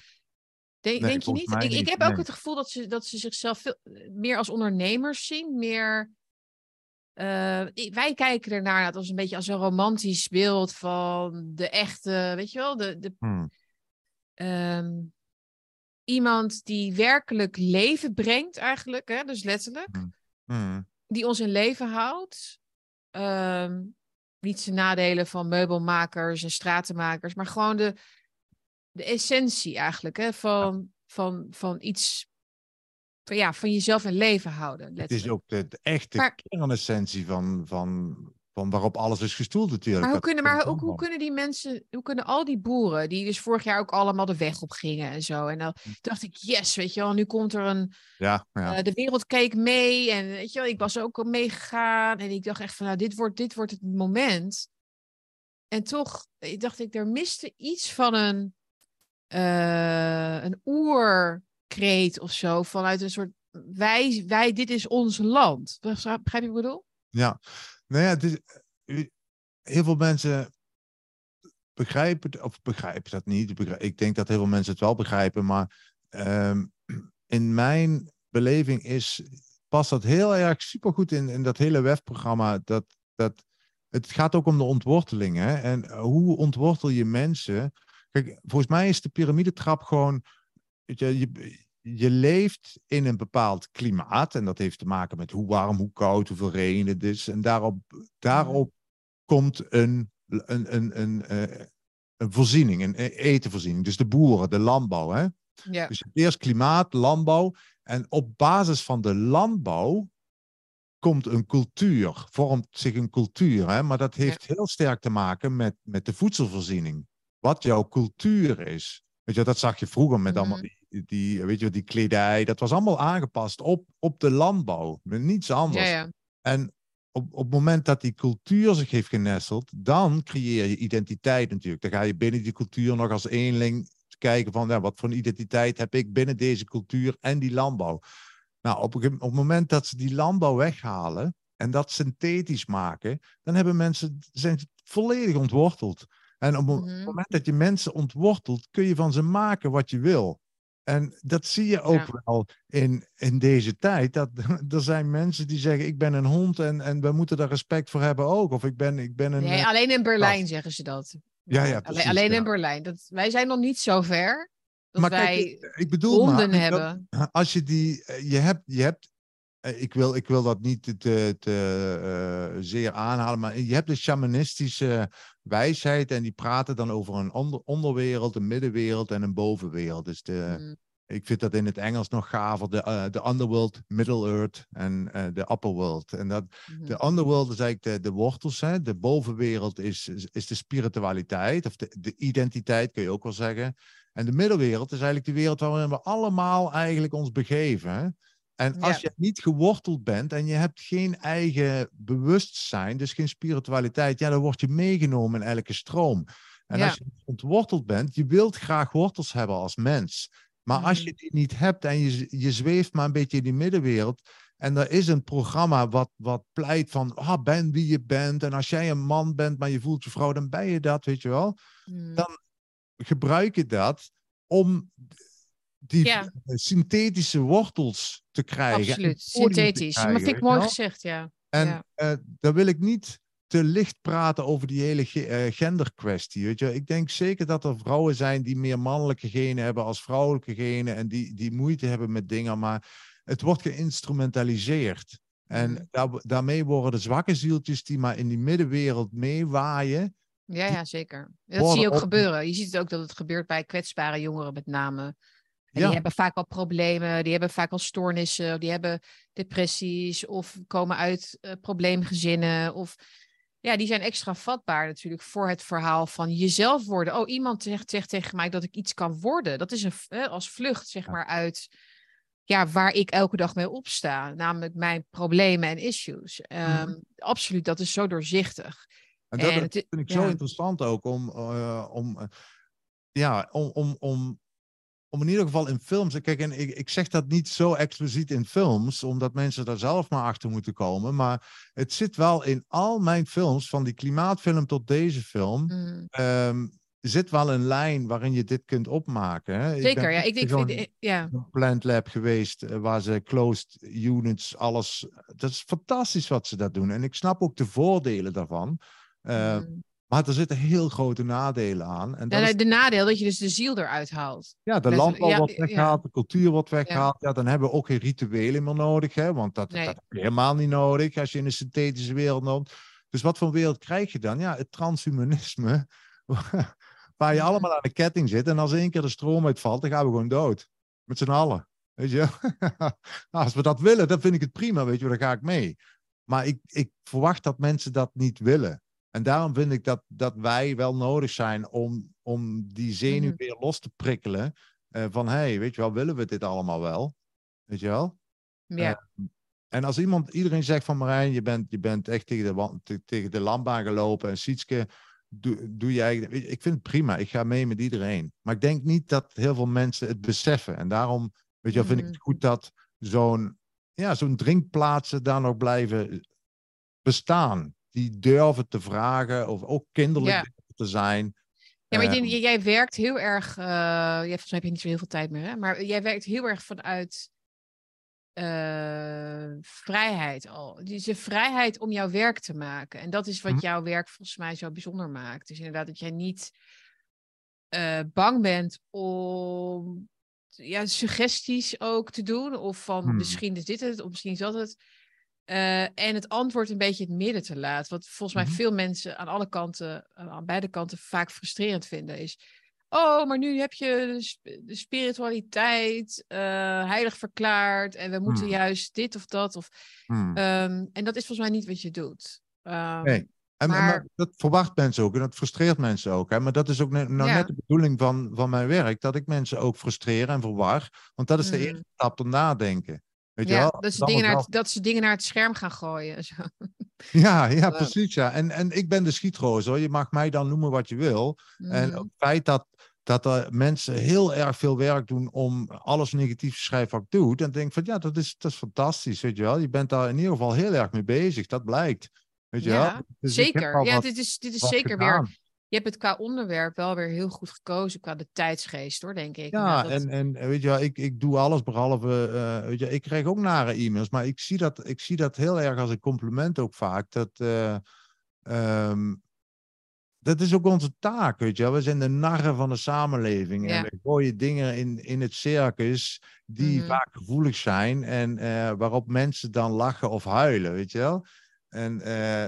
denk, nee, denk je niet? Ik, ik heb ook het gevoel dat ze, dat ze zichzelf veel, meer als ondernemers zien, meer. eh, wij kijken ernaar als een beetje als een romantisch beeld van de echte, weet je wel, de, de, Hmm. ehm, iemand die werkelijk leven brengt eigenlijk, hè, dus letterlijk Hmm. die ons in leven houdt. Ehm, niet de nadelen van meubelmakers en stratenmakers, maar gewoon de, de essentie eigenlijk hè, van, van, van iets. Van, ja, van jezelf in leven houden. Het is ook de, de echte Maar- kernessentie van, van, van waarop alles is gestoeld natuurlijk. Maar hoe kunnen, maar ook, hoe kunnen die mensen, hoe kunnen al die boeren, die dus vorig jaar ook allemaal de weg op gingen en zo. En dan Hm. dacht ik, yes, weet je wel, nu komt er een, Ja, ja. Eh, de wereld keek mee en weet je wel, ik was ook al meegegaan en ik dacht echt van, nou, dit wordt, dit wordt het moment. En toch eh, dacht ik, er miste iets van een, eh, een oerkreet of zo, vanuit een soort, wij, wij, dit is ons land. Begrijp je wat ik bedoel? Ja, nou ja, u- heel veel mensen begrijpen, of begrijpen dat niet. Ik denk dat heel veel mensen het wel begrijpen, maar ehm, in mijn beleving is, past dat heel erg supergoed in, in dat hele WEF-programma. Dat, dat, het gaat ook om de ontworteling. Hè? En hoe ontwortel je mensen? Kijk, volgens mij is de piramidetrap gewoon, je, je, je leeft in een bepaald klimaat. En dat heeft te maken met hoe warm, hoe koud, hoeveel regen het is. En daarop, daarop komt een, een, een, een, eh, een voorziening, een etenvoorziening. Dus de boeren, de landbouw. Hè? Ja. Dus eerst klimaat, landbouw. En op basis van de landbouw komt een cultuur, vormt zich een cultuur. Hè? Maar dat heeft heel sterk te maken met, met de voedselvoorziening. Wat jouw cultuur is. Weet je, dat zag je vroeger met allemaal Mhm. die, die, weet je, die kledij. Dat was allemaal aangepast op, op de landbouw. Met niets anders. Ja, ja. En op, op het moment dat die cultuur zich heeft genesteld, dan creëer je identiteit natuurlijk. Dan ga je binnen die cultuur nog als eenling kijken van ja, wat voor een identiteit heb ik binnen deze cultuur en die landbouw. Nou, op, op het moment dat ze die landbouw weghalen en dat synthetisch maken, dan hebben mensen, zijn volledig ontworteld. En op, het Mhm. moment dat je mensen ontwortelt, kun je van ze maken wat je wil. En dat zie je ook Ja. wel in, in deze tijd. Dat er zijn mensen die zeggen: Ik ben een hond en, en we moeten daar respect voor hebben ook. Of ik ben, ik ben een. Nee, eh, alleen in Berlijn zeggen ze dat. Ja, ja, Alleen, precies, alleen ja. in Berlijn. Dat, wij zijn nog niet zo ver dat maar wij kijk, ik bedoel, honden hebben. als je die, eh, je hebt, je hebt ik, wil, ik wil dat niet te, te, eh, zeer aanhalen, maar je hebt de shamanistische wijsheid en die praten dan over een onder, onderwereld, een middenwereld en een bovenwereld. Dus de, Mm, ik vind dat in het Engels nog gaver, de, eh, de underworld, middle earth en eh, de upper world. En dat, mhm. de underworld is eigenlijk de, de wortels, hè? de bovenwereld is, is, is de spiritualiteit, of de, de identiteit kun je ook wel zeggen. En de middenwereld is eigenlijk de wereld waarin we allemaal eigenlijk ons begeven. hè. En als Ja. je niet geworteld bent en je hebt geen eigen bewustzijn, dus geen spiritualiteit, ja, dan word je meegenomen in elke stroom. En Ja. als je ontworteld bent, je wilt graag wortels hebben als mens. Maar als Mhm. je die niet hebt en je, je zweeft maar een beetje in die middenwereld, en er is een programma wat, wat pleit van, ah, ben wie je bent. En als jij een man bent, maar je voelt je vrouw, dan ben je dat, weet je wel. Mm. dan- Gebruik je dat om die Ja. eh, synthetische wortels te krijgen. en Absoluut, synthetisch. Maar krijgen, vind ik mooi gezegd, ja. En ja. eh, daar wil ik niet te licht praten over die hele ge- eh, genderkwestie. Weet je? Ik denk zeker dat er vrouwen zijn die meer mannelijke genen hebben als vrouwelijke genen en die, die moeite hebben met dingen, maar het wordt geïnstrumentaliseerd. En daar, daarmee worden de zwakke zieltjes die maar in die middenwereld meewaaien. Ja, ja, zeker. Dat zie je ook op- gebeuren. Je ziet het ook dat het gebeurt bij kwetsbare jongeren met name. En Ja. Die hebben vaak al problemen, die hebben vaak al stoornissen, die hebben depressies of komen uit eh, probleemgezinnen. Of ja, die zijn extra vatbaar natuurlijk voor het verhaal van jezelf worden. Oh, iemand zegt, zegt tegen mij dat ik iets kan worden. Dat is een, als vlucht, zeg Ja. maar, uit ja, waar ik elke dag mee opsta. Namelijk mijn problemen en issues. Ehm, Absoluut, dat is zo doorzichtig. En dat, En vind ik ja. zo interessant ook om, eh, om, eh, ja, om, om, om, om in ieder geval in films. Kijk, en ik, ik zeg dat niet zo expliciet in films, omdat mensen daar zelf maar achter moeten komen. Maar het zit wel in al mijn films, van die klimaatfilm tot deze film. Mm. ehm, zit wel een lijn waarin je dit kunt opmaken. Hè? Ik Zeker, ben ja. Ik, ik vind, ja. een plant lab geweest eh, waar ze closed units, alles. Dat is fantastisch wat ze dat doen. En ik snap ook de voordelen daarvan. Mm. Maar er zitten heel grote nadelen aan. En dat is, de nadeel dat je dus de ziel eruit haalt. ja, de landbouw ja, wordt ja. weggehaald, de cultuur wordt weggehaald. Ja. dan hebben we ook geen rituelen meer nodig. Hè? Want dat, Nee. dat heb je helemaal niet nodig als je in een synthetische wereld loopt. Dus wat voor wereld krijg je dan? Ja, het transhumanisme. Waar je allemaal aan de ketting zit. En als één keer de stroom uitvalt, dan gaan we gewoon dood. Met z'n allen. Weet je? nou, als we dat willen, dan vind ik het prima. Weet je, dan ga ik mee. Maar ik, ik verwacht dat mensen dat niet willen. En daarom vind ik dat, dat wij wel nodig zijn om, om die zenuw Mhm. weer los te prikkelen. eh, van, hé, hey, weet je wel, willen we dit allemaal wel? Weet je wel? Ja, En als iemand, iedereen zegt van Marijn, je bent, je bent echt tegen de, te- tegen de landbaan gelopen en Sietske, doe, doe je eigen. Ik vind het prima, ik ga mee met iedereen. Maar ik denk niet dat heel veel mensen het beseffen. En daarom, weet je wel, vind ik Mhm. het goed dat zo'n ja, zo'n drinkplaatsen daar nog blijven bestaan. Die durven te vragen, of ook kinderlijk Ja. te zijn. ja maar denk, Ehm, jij werkt heel erg. eh ja, volgens mij heb je niet zo heel veel tijd meer, hè? maar jij werkt heel erg vanuit eh, vrijheid al. Dus de vrijheid om jouw werk te maken. En dat is wat Mhm. jouw werk volgens mij zo bijzonder maakt. Dus inderdaad, dat jij niet eh, bang bent om ja, suggesties ook te doen. Of van Hmm. misschien is dit het, of misschien is dat het. Eh, en het antwoord een beetje in het midden te laten. Wat volgens mij Mhm. veel mensen aan alle kanten, eh, aan beide kanten, vaak frustrerend vinden. Is, oh, maar nu heb je de, sp- de spiritualiteit eh, heilig verklaard. En we moeten Hmm. juist dit of dat. Of, Hmm. ehm, en dat is volgens mij niet wat je doet. Ehm, Nee. En, maar- maar dat verwacht mensen ook en dat frustreert mensen ook. Hè? Maar dat is ook nou Ja. net de bedoeling van, van mijn werk, dat ik mensen ook frustreer en verwar. Want dat is de Mhm. eerste stap tot nadenken. Weet je ja, wel? dat, ze dingen naar het, dat ze dingen naar het scherm gaan gooien. Zo. Ja, ja, precies. Ja. En, en ik ben de schietroos hoor. Je mag mij dan noemen wat je wil. En Mhm. het feit dat, dat er mensen heel erg veel werk doen om alles negatief te schrijven wat ik doe. Dan denk ik van ja, dat is, dat is fantastisch. Weet je wel. Je bent daar in ieder geval heel erg mee bezig. Dat blijkt. Weet je Ja, wel. Dus zeker. Ja, wat- dit is, dit is zeker gedaan. weer. Je hebt het qua onderwerp wel weer heel goed gekozen, qua de tijdsgeest hoor, denk ik. Nou, Ja, dat- en, en weet je wel, ik, ik doe alles behalve, eh, weet je, ik krijg ook nare e-mails, maar ik zie dat, ik zie dat heel erg als een compliment ook vaak. Dat, eh, ehm, dat is ook onze taak, weet je wel. We zijn de narren van de samenleving Ja. en we gooien dingen in, in het circus die Mhm. vaak gevoelig zijn en eh, waarop mensen dan lachen of huilen, weet je wel. En, eh,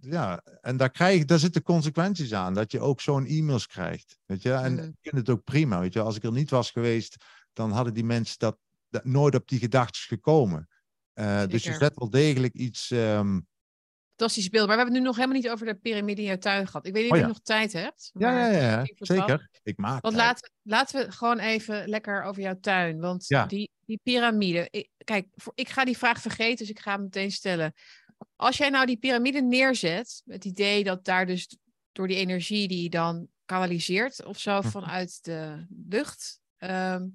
ja, en daar, krijg, daar zitten consequenties aan, dat je ook zo'n e-mails krijgt. Weet je? En Mhm. ik vind het ook prima. Weet je? Als ik er niet was geweest, dan hadden die mensen dat, dat nooit op die gedachten gekomen. Eh, dus je zet wel degelijk iets. ehm, Fantastisch beeld. Maar we hebben het nu nog helemaal niet over de piramide in jouw tuin gehad. Ik weet niet Oh of ja. je nog tijd hebt. ja, maar ja, ja, ik zeker. Ik maak. Want tijd. laten, laten we gewoon even lekker over jouw tuin. Want Ja. die, die piramide. Ik, kijk, voor, ik ga die vraag vergeten, dus ik ga hem meteen stellen. Als jij nou die piramide neerzet, het idee dat daar dus door die energie die dan kanaliseert of zo Mhm. vanuit de lucht. ehm,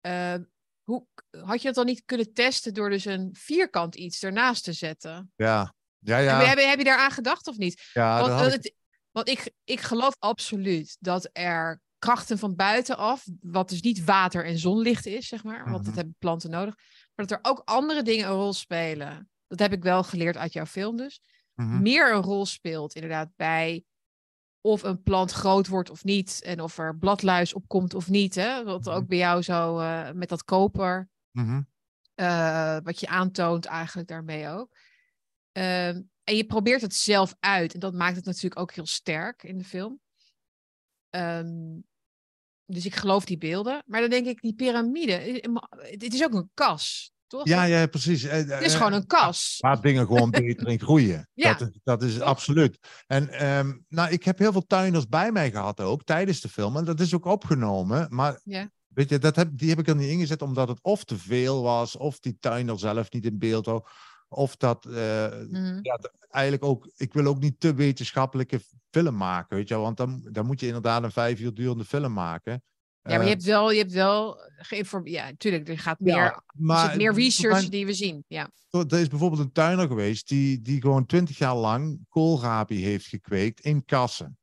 eh, hoe had je het dan niet kunnen testen door dus een vierkant iets ernaast te zetten? Ja, ja, Heb, je, ja. heb, je, heb je daar aan gedacht of niet? ja Want, dat had want ik- het- want ik, ik geloof absoluut dat er krachten van buitenaf, wat dus niet water en zonlicht is, zeg maar, want dat Mhm. hebben planten nodig, maar dat er ook andere dingen een rol spelen. Dat heb ik wel geleerd uit jouw film dus. Mhm. Meer een rol speelt inderdaad bij of een plant groot wordt of niet en of er bladluis op komt of niet. Hè? Wat Mhm. ook bij jou zo eh, met dat koper Mhm. eh, wat je aantoont eigenlijk daarmee ook. Ehm, en je probeert het zelf uit. En dat maakt het natuurlijk ook heel sterk in de film. Ehm, dus ik geloof die beelden. Maar dan denk ik, die piramide, het is ook een kas, toch? Ja, ja, precies. Eh, Het is eh, gewoon een kas. Waar dingen gewoon beter in groeien. Ja, dat is, dat is toch? absoluut. En ehm, nou, ik heb heel veel tuinders bij mij gehad ook tijdens de film. En dat is ook opgenomen. Maar Ja. weet je, dat heb, die heb ik er niet ingezet omdat het of te veel was. Of die tuinder zelf niet in beeld wou. Of dat eh, Mhm. ja, d- eigenlijk ook, ik wil ook niet te wetenschappelijke film maken, weet je. Want dan, dan moet je inderdaad een vijf uur durende film maken. Ja, maar Eh, je hebt wel, je hebt wel geïnformeerd. Ja, natuurlijk, er gaat meer, ja, er maar zit meer research mijn- die we zien. Ja. Er is bijvoorbeeld een tuiner geweest die, die gewoon twintig jaar lang koolrabi heeft gekweekt in kassen.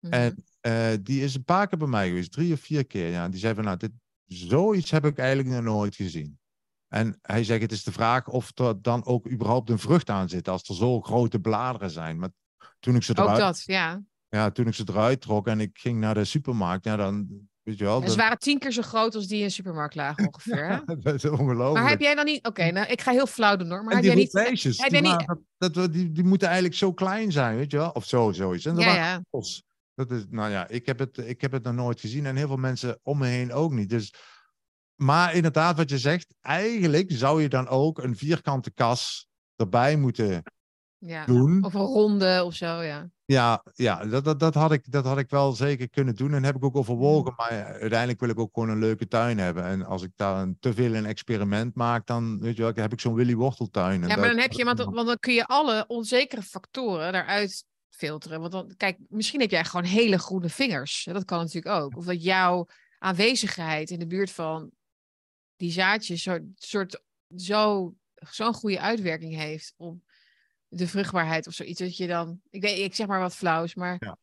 Mhm. En eh, die is een paar keer bij mij geweest, drie of vier keer. Ja. En die zei van, nou, dit, zoiets heb ik eigenlijk nog nooit gezien. En hij zegt, het is de vraag of er dan ook überhaupt een vrucht aan zit, als er zo grote bladeren zijn. Maar toen ik ze ook eruit, dat, ja. ja, toen ik ze eruit trok en ik ging naar de supermarkt, ja, dan, weet je wel, En ze dat, waren tien keer zo groot als die in de supermarkt lagen ongeveer. Hè? dat is ongelooflijk. Maar heb jij dan niet... Oké, nou, ik ga heel flauw doen hoor. Maar en heb die jij niet... heb jij dat, die, die moeten eigenlijk zo klein zijn, weet je wel? Of zo, zoiets. En dat Ja, waren ja. Dat is, nou ja, ik heb, het, ik heb het nog nooit gezien en heel veel mensen om me heen ook niet. Dus, maar inderdaad, wat je zegt, eigenlijk zou je dan ook een vierkante kas erbij moeten ja. doen. Of een ronde of zo, ja. Ja, ja dat, dat, dat, had ik, dat had ik wel zeker kunnen doen en heb ik ook overwogen. Maar ja, uiteindelijk wil ik ook gewoon een leuke tuin hebben. En als ik daar een, te veel een experiment maak, dan weet je wel, heb ik zo'n Willy Worteltuin. Ja, maar dan heb je... Want, want dan kun je alle onzekere factoren daaruit filteren. Want dan, kijk, misschien heb jij gewoon hele groene vingers. Dat kan natuurlijk ook. Of dat jouw aanwezigheid in de buurt van die zaadjes soort, soort zo, zo'n goede uitwerking heeft op de vruchtbaarheid of zoiets. Dat je dan, ik weet, ik zeg maar wat flauws, maar Ja.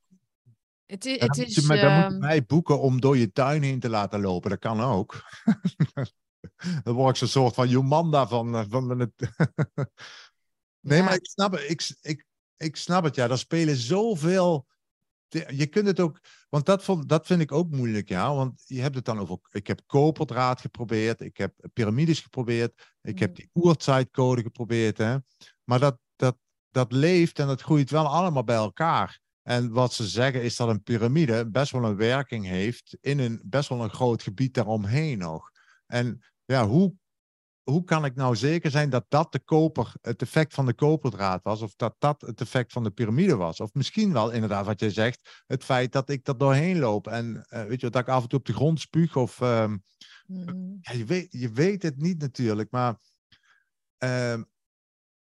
het is, het dan, moet is, je, maar dan moet je ehm, mij boeken om door je tuin heen te laten lopen. Dat kan ook. dan word ik zo'n soort van Jomanda van, eh, van de... nee, Ja. maar ik snap, het, ik, ik, ik snap het. Ja, er spelen zoveel je kunt het ook, want dat, vond, dat vind ik ook moeilijk, ja. Want je hebt het dan over, ik heb koperdraad geprobeerd, ik heb piramides geprobeerd, ik heb Mm. die oertijdcode geprobeerd, hè. Maar dat, dat, dat leeft en dat groeit wel allemaal bij elkaar. En wat ze zeggen is dat een piramide best wel een werking heeft in een best wel een groot gebied daaromheen nog. En ja, hoe, hoe kan ik nou zeker zijn dat dat de koper, het effect van de koperdraad was, of dat dat het effect van de piramide was? Of misschien wel inderdaad wat jij zegt, het feit dat ik er doorheen loop en eh, weet je, dat ik af en toe op de grond spuug of ehm, Mhm. ja, je, weet, je weet het niet natuurlijk, maar ehm,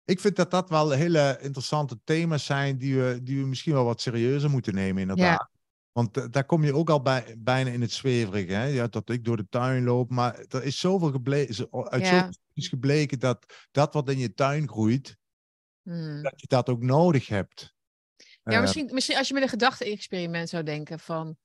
ik vind dat dat wel hele interessante thema's zijn die we, die we misschien wel wat serieuzer moeten nemen, inderdaad. Want eh, daar kom je ook al bij, bijna in het zweverige. Hè? Ja, dat ik door de tuin loop. Maar er is zoveel gebleken, uit Ja. zoveel studies gebleken dat dat wat in je tuin groeit, Mhm. dat je dat ook nodig hebt. Ja, Eh, misschien, misschien als je met een gedachte-experiment zou denken van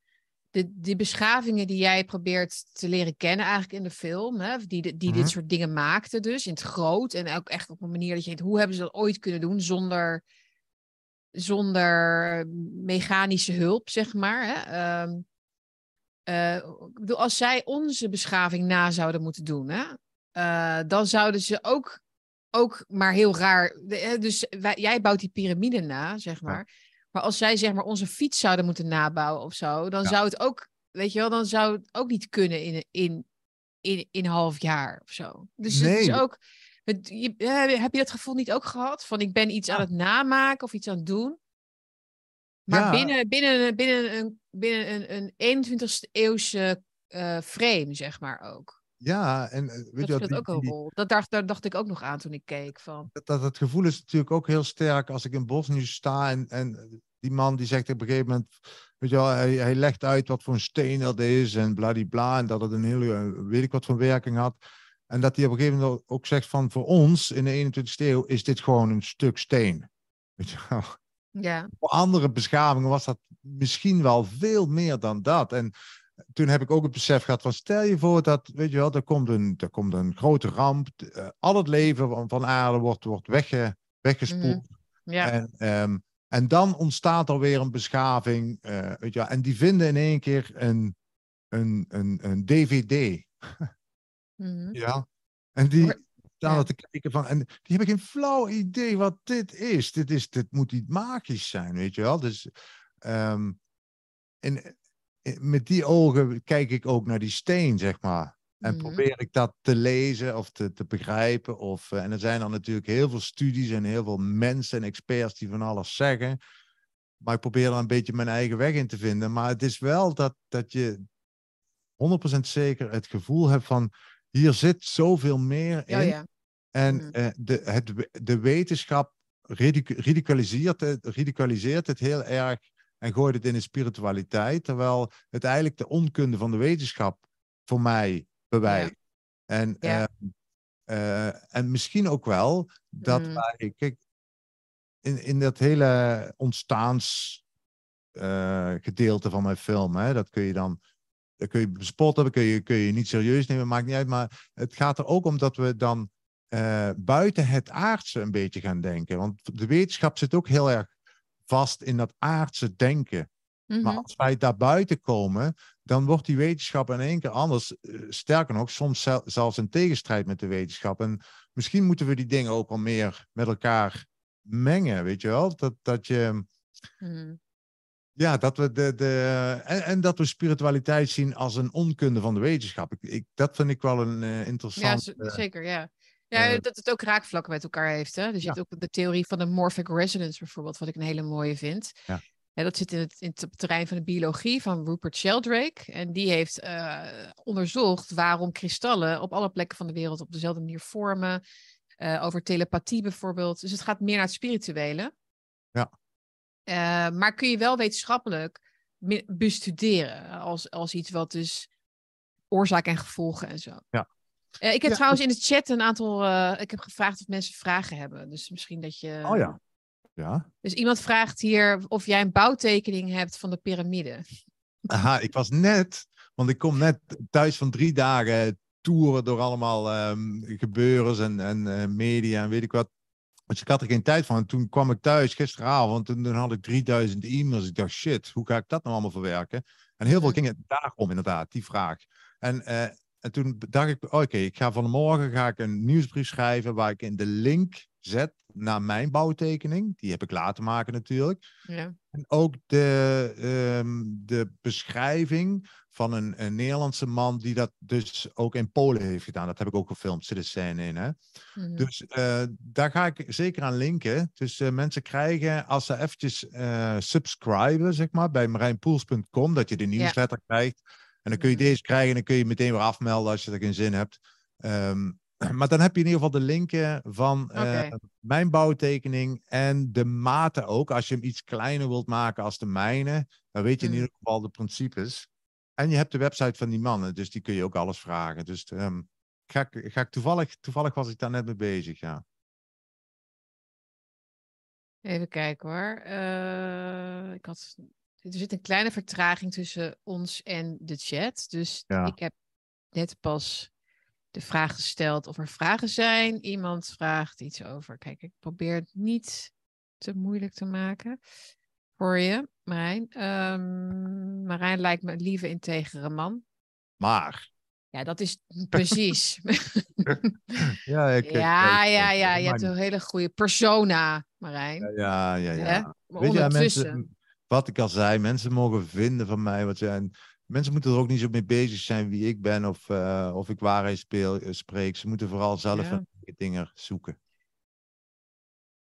de, die beschavingen die jij probeert te leren kennen eigenlijk in de film, hè, die, die Mhm. dit soort dingen maakten dus in het groot en ook echt op een manier dat je denkt, hoe hebben ze dat ooit kunnen doen zonder, zonder mechanische hulp, zeg maar. Hè? Ehm, eh, als zij onze beschaving na zouden moeten doen, hè, eh, dan zouden ze ook, ook maar heel raar. Dus wij, jij bouwt die piramide na, zeg maar. Maar als zij zeg maar onze fiets zouden moeten nabouwen of zo, dan Ja. zou het ook, weet je wel, dan zou het ook niet kunnen in, in, in, in een half jaar of zo. Dus het is ook. Het, je, eh, heb je dat gevoel niet ook gehad? Van ik ben iets aan het namaken of iets aan het doen. Maar Ja. binnen, binnen, binnen, een, binnen een, een 21ste eeuwse eh, frame, zeg maar ook. Ja, en eh, weet Dat je wat, speelt die- ook een rol. Dat dacht, daar dacht ik ook nog aan toen ik keek. Van. dat, dat, het gevoel is natuurlijk ook heel sterk als ik in Bosnië sta en, en die man die zegt op een gegeven moment, weet je wel, hij, hij legt uit wat voor een steen dat is en bladibla en dat het een hele, eh, weet ik wat voor werking had. En dat hij op een gegeven moment ook zegt van voor ons in de 21ste eeuw is dit gewoon een stuk steen. Weet je wel. Ja, Voor andere beschavingen was dat misschien wel veel meer dan dat. En toen heb ik ook het besef gehad van stel je voor dat, weet je wel, er komt een, er komt een grote ramp. eh, al het leven van, van aarde wordt, wordt wegge, weggespoeld. ja. En, ehm, en dan ontstaat er weer een beschaving. eh, weet je wel, en die vinden in één keer een, een, een, een DVD. Mhm. Ja. En die staan ja. er te kijken van. En die hebben geen flauw idee wat dit is. Dit, is, dit moet iets magisch zijn, weet je wel. Dus. ehm, en, met die ogen kijk ik ook naar die steen, zeg maar. En Mhm. probeer ik dat te lezen of te, te begrijpen. Of, eh, en er zijn dan natuurlijk heel veel studies en heel veel mensen en experts die van alles zeggen. Maar ik probeer er een beetje mijn eigen weg in te vinden. Maar het is wel dat, dat je 100% zeker het gevoel hebt van hier zit zoveel meer in. Ja, ja. En Mhm. eh, de, het, de wetenschap ridicu- ridiculiseert het, ridiculiseert het heel erg en gooit het in de spiritualiteit. Terwijl het eigenlijk de onkunde van de wetenschap voor mij bewijst. En, Ja. ehm, eh, en misschien ook wel dat Mhm. wij, kijk, in, in dat hele ontstaans eh, gedeelte van mijn film, hè, dat kun je dan dat kun je bespotten, kun je, kun je niet serieus nemen, maakt niet uit. Maar het gaat er ook om dat we dan eh, buiten het aardse een beetje gaan denken. Want de wetenschap zit ook heel erg vast in dat aardse denken. Maar Mhm. als wij daar buiten komen, dan wordt die wetenschap in één keer anders. Eh, Sterker nog, soms zel- zelfs in tegenstrijd met de wetenschap. En misschien moeten we die dingen ook wel meer met elkaar mengen, weet je wel? Dat, dat je. Mhm. Ja, dat we de. de en, en dat we spiritualiteit zien als een onkunde van de wetenschap. Ik, ik, dat vind ik wel een Ja, interessant. z- eh, zeker, ja. Ja, eh, dat het ook raakvlakken met elkaar heeft. Hè? Dus je Ja. hebt ook de theorie van de morphic resonance bijvoorbeeld, wat ik een hele mooie vind. Ja. En dat zit in het, in het terrein van de biologie van Rupert Sheldrake. En die heeft eh, onderzocht waarom kristallen op alle plekken van de wereld op dezelfde manier vormen. eh, over telepathie bijvoorbeeld. Dus het gaat meer naar het spirituele. Ja. Maar kun je wel wetenschappelijk bestuderen als, als iets wat dus oorzaak en gevolgen en zo. Ja. Eh, ik heb Ja, trouwens in de chat een aantal. eh, ik heb gevraagd of mensen vragen hebben. Dus misschien dat je. Oh ja. ja. Dus iemand vraagt hier of jij een bouwtekening hebt van de piramide. Aha, ik was net, want ik kom net thuis van drie dagen toeren door allemaal gebeurens en, en eh, media en weet ik wat. Dus ik had er geen tijd van. En toen kwam ik thuis gisteravond en toen had ik 3000 e-mails. Ik dacht, shit, hoe ga ik dat nou allemaal verwerken? En heel veel ging het daarom inderdaad, die vraag. En, en toen dacht ik, oké, ik ga vanmorgen ga ik een nieuwsbrief schrijven waar ik in de link zet naar mijn bouwtekening. Die heb ik laten maken natuurlijk. Ja. En ook de, ehm, de beschrijving van een, een Nederlandse man die dat dus ook in Polen heeft gedaan. Dat heb ik ook gefilmd, zit een scène in. Hè? Mhm. Dus eh, daar ga ik zeker aan linken. Dus eh, mensen krijgen, als ze eventjes eh subscriben, zeg maar, bij marijnpoels.com, dat je de nieuwsletter krijgt. En dan kun je Mhm. deze krijgen en dan kun je meteen weer afmelden als je er geen zin hebt. Ehm, maar dan heb je in ieder geval de linken van eh, mijn bouwtekening en de maten ook. Als je hem iets kleiner wilt maken als de mijne, dan weet je in Mm. ieder geval de principes. En je hebt de website van die mannen, dus die kun je ook alles vragen. Dus ehm, ga ik, ga ik toevallig, toevallig was ik daar net mee bezig, ja. Even kijken hoor. Eh, ik had, er zit een kleine vertraging tussen ons en de chat. Dus Ja. ik heb net pas de vraag gesteld of er vragen zijn. Iemand vraagt iets over. Kijk, ik probeer het niet te moeilijk te maken voor je, Marijn. Ehm, Marijn lijkt me een lieve, integere man. Maar, Ja, dat is precies. ja, ik, ja, ja, ja. Je hebt een hele goede persona, Marijn. Ja, ja, ja. Ja. Maar Weet je, mensen, wat ik al zei, mensen mogen vinden van mij wat ze. En mensen moeten er ook niet zo mee bezig zijn wie ik ben of, eh, of ik waarheid speel, eh, spreek. Ze moeten vooral zelf Ja. dingen zoeken.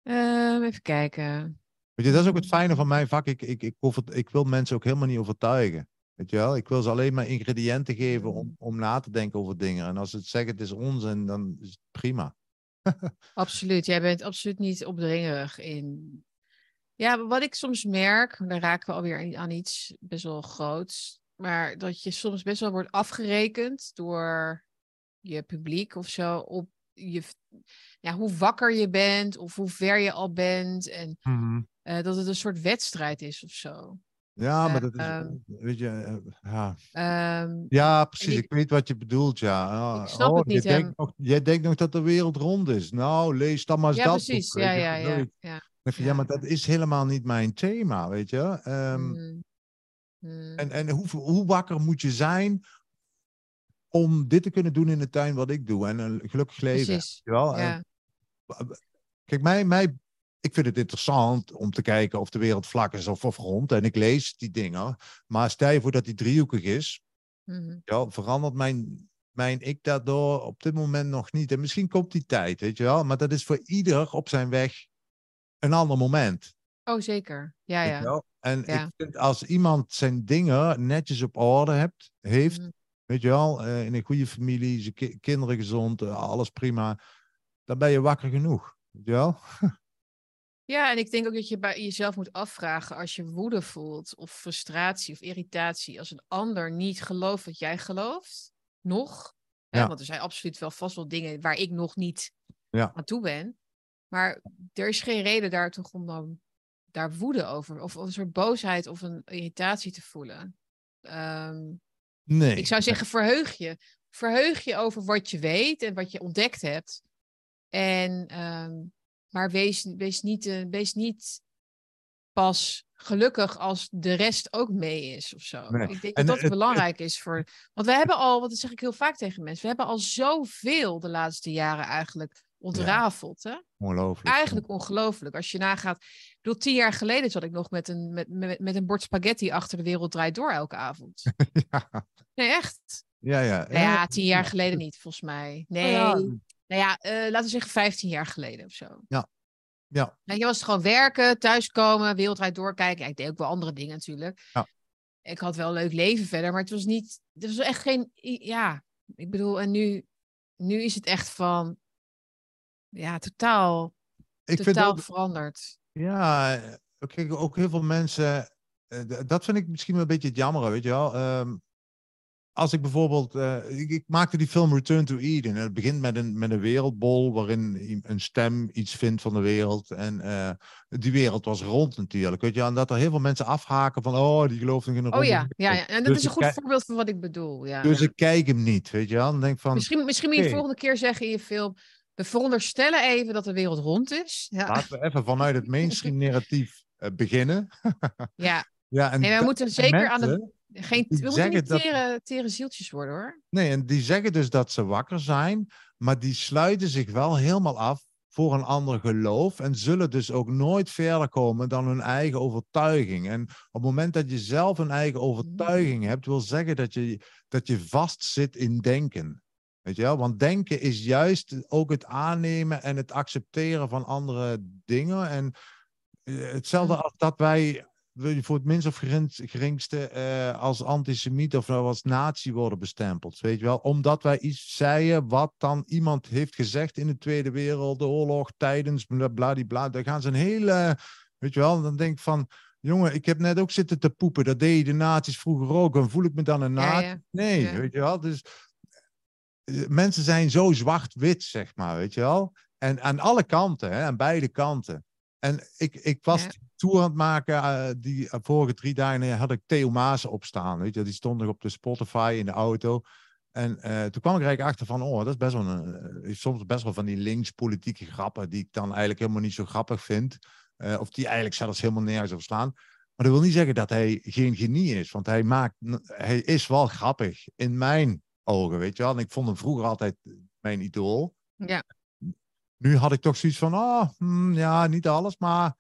Ehm, even kijken. Weet je, dat is ook het fijne van mijn vak. Ik, ik, ik, over, ik wil mensen ook helemaal niet overtuigen. Weet je wel? Ik wil ze alleen maar ingrediënten geven om, Mm. om na te denken over dingen. En als ze het zeggen, het is onzin, dan is het prima. Absoluut. Jij bent absoluut niet opdringerig in. Ja, maar wat ik soms merk, daar raken we alweer aan iets best wel groots. Maar dat je soms best wel wordt afgerekend door je publiek of zo. Op je, ja, hoe wakker je bent of hoe ver je al bent. En eh, dat het een soort wedstrijd is of zo. Ja, maar Eh, dat is, ehm, weet je, eh, ja. Ehm, Ja, precies. ik- Ik, weet wat je bedoelt, ja. Ah, Ik snap oh, het niet, Je denkt, nog, jij denkt nog dat de wereld rond is. Nou, lees dan maar eens ja, dat precies. boek, Ja, ja, ja. Ik vind, Ja. ja, maar dat is helemaal niet mijn thema, weet je. Ehm, Mm. Mm. En, en hoe, hoe wakker moet je zijn om dit te kunnen doen in de tuin wat ik doe en een gelukkig leven? Precies. weet je wel? Ja. Kijk, mij, mij, ik vind het interessant om te kijken of de wereld vlak is of, of rond. En ik lees die dingen. Maar stel je voor dat die driehoekig is. Ja, verandert mijn, mijn ik daardoor op dit moment nog niet. En misschien komt die tijd, weet je wel. Maar dat is voor ieder op zijn weg een ander moment. Oh, zeker. Ja, ja. En Ja. ik vind als iemand zijn dingen netjes op orde hebt, heeft, Mhm. weet je wel, eh, in een goede familie, zijn ki- kinderen gezond, eh, alles prima, dan ben je wakker genoeg. Weet je wel? Ja, en ik denk ook dat je bij jezelf moet afvragen als je woede voelt of frustratie of irritatie, als een ander niet gelooft wat jij gelooft, nog. Hè, Ja. want er zijn absoluut wel vast wel dingen waar ik nog niet Ja. aan toe ben. Maar er is geen reden daar toch om dan daar woede over of, of een soort boosheid of een irritatie te voelen. Ehm, Nee. ik zou zeggen, verheug je. Verheug je over wat je weet en wat je ontdekt hebt. En, ehm, maar wees, wees, niet, eh, wees niet pas gelukkig als de rest ook mee is of zo. Nee. Ik denk En dat dat belangrijk is voor... Want we hebben al, wat dat zeg ik heel vaak tegen mensen, we hebben al zoveel de laatste jaren eigenlijk ontrafeld. Hè? Ongelooflijk. Eigenlijk ongelooflijk. Als je nagaat, ik bedoel, tien jaar geleden zat ik nog met een, met, met, met een bord spaghetti achter de wereld draait door elke avond. ja, Nee, echt. ja, ja. Nou ja, tien jaar geleden niet, volgens mij. Nee, ja. nou ja, eh, laten we zeggen vijftien jaar geleden of zo. Ja. Weet je, was het gewoon werken, thuiskomen, wereldwijd doorkijken. Ja, ik deed ook wel andere dingen natuurlijk. Ja. Ik had wel een leuk leven verder, maar het was niet, het was echt geen, ja, ik bedoel, en nu, nu is het echt van, ja, totaal, Ik vind totaal ook, veranderd. ja, eh, kijk, ook heel veel mensen, eh, dat vind ik misschien wel een beetje het jammer, weet je wel. Ehm, als ik bijvoorbeeld, eh, ik, ik maakte die film Return to Eden. En het begint met een, met een wereldbol waarin een stem iets vindt van de wereld. En die wereld was rond natuurlijk, weet je. En dat er heel veel mensen afhaken van, oh, die geloven in een Oh ja, ja, ja. en dat Dus is een goed voorbeeld van wat ik bedoel. Ja. Dus ik kijk hem niet, weet je wel. Denk van, Misschien, misschien moet je de volgende keer zeggen in je film. We veronderstellen even dat de wereld rond is. Ja, Laten we even vanuit het mainstream narratief eh, beginnen. ja. Ja, en we moeten zeker aan de. Geen, we moeten niet dat- tere, tere zieltjes worden hoor. Nee, en die zeggen dus dat ze wakker zijn, maar die sluiten zich wel helemaal af voor een ander geloof en zullen dus ook nooit verder komen dan hun eigen overtuiging. En op het moment dat je zelf een eigen overtuiging hebt, wil zeggen dat je, dat je vastzit in denken. Weet je wel? Want denken is juist ook het aannemen en het accepteren van andere dingen. En eh, hetzelfde als dat wij voor het minst of gerings- geringste eh, als antisemiet of nou als nazi worden bestempeld. Weet je wel? Omdat wij iets zeiden wat dan iemand heeft gezegd in de Tweede Wereldoorlog tijdens bla- bladibla. Daar gaan ze een hele. Weet je wel? Dan denk ik van. Jongen, ik heb net ook zitten te poepen. Dat deden de nazi's vroeger ook. En voel ik me dan een nazi? ja. Nee, Ja. weet je wel? Dus mensen zijn zo zwart-wit, zeg maar, weet je wel? En aan alle kanten, hè, aan beide kanten. En ik, ik was Ja. die tour aan het maken, eh, die eh, vorige drie dagen had ik Theo Maas opstaan, weet je, die stond nog op de Spotify in de auto. En eh, toen kwam ik er eigenlijk achter van, oh, dat is best wel een, eh, soms best wel van die links-politieke grappen, die ik dan eigenlijk helemaal niet zo grappig vind. Eh, of die eigenlijk zelfs helemaal nergens op slaan. Maar dat wil niet zeggen dat hij geen genie is, want hij maakt, hij is wel grappig in mijn ogen, weet je wel. En ik vond hem vroeger altijd mijn idool. Ja. Nu had ik toch zoiets van, oh, ja, niet alles, maar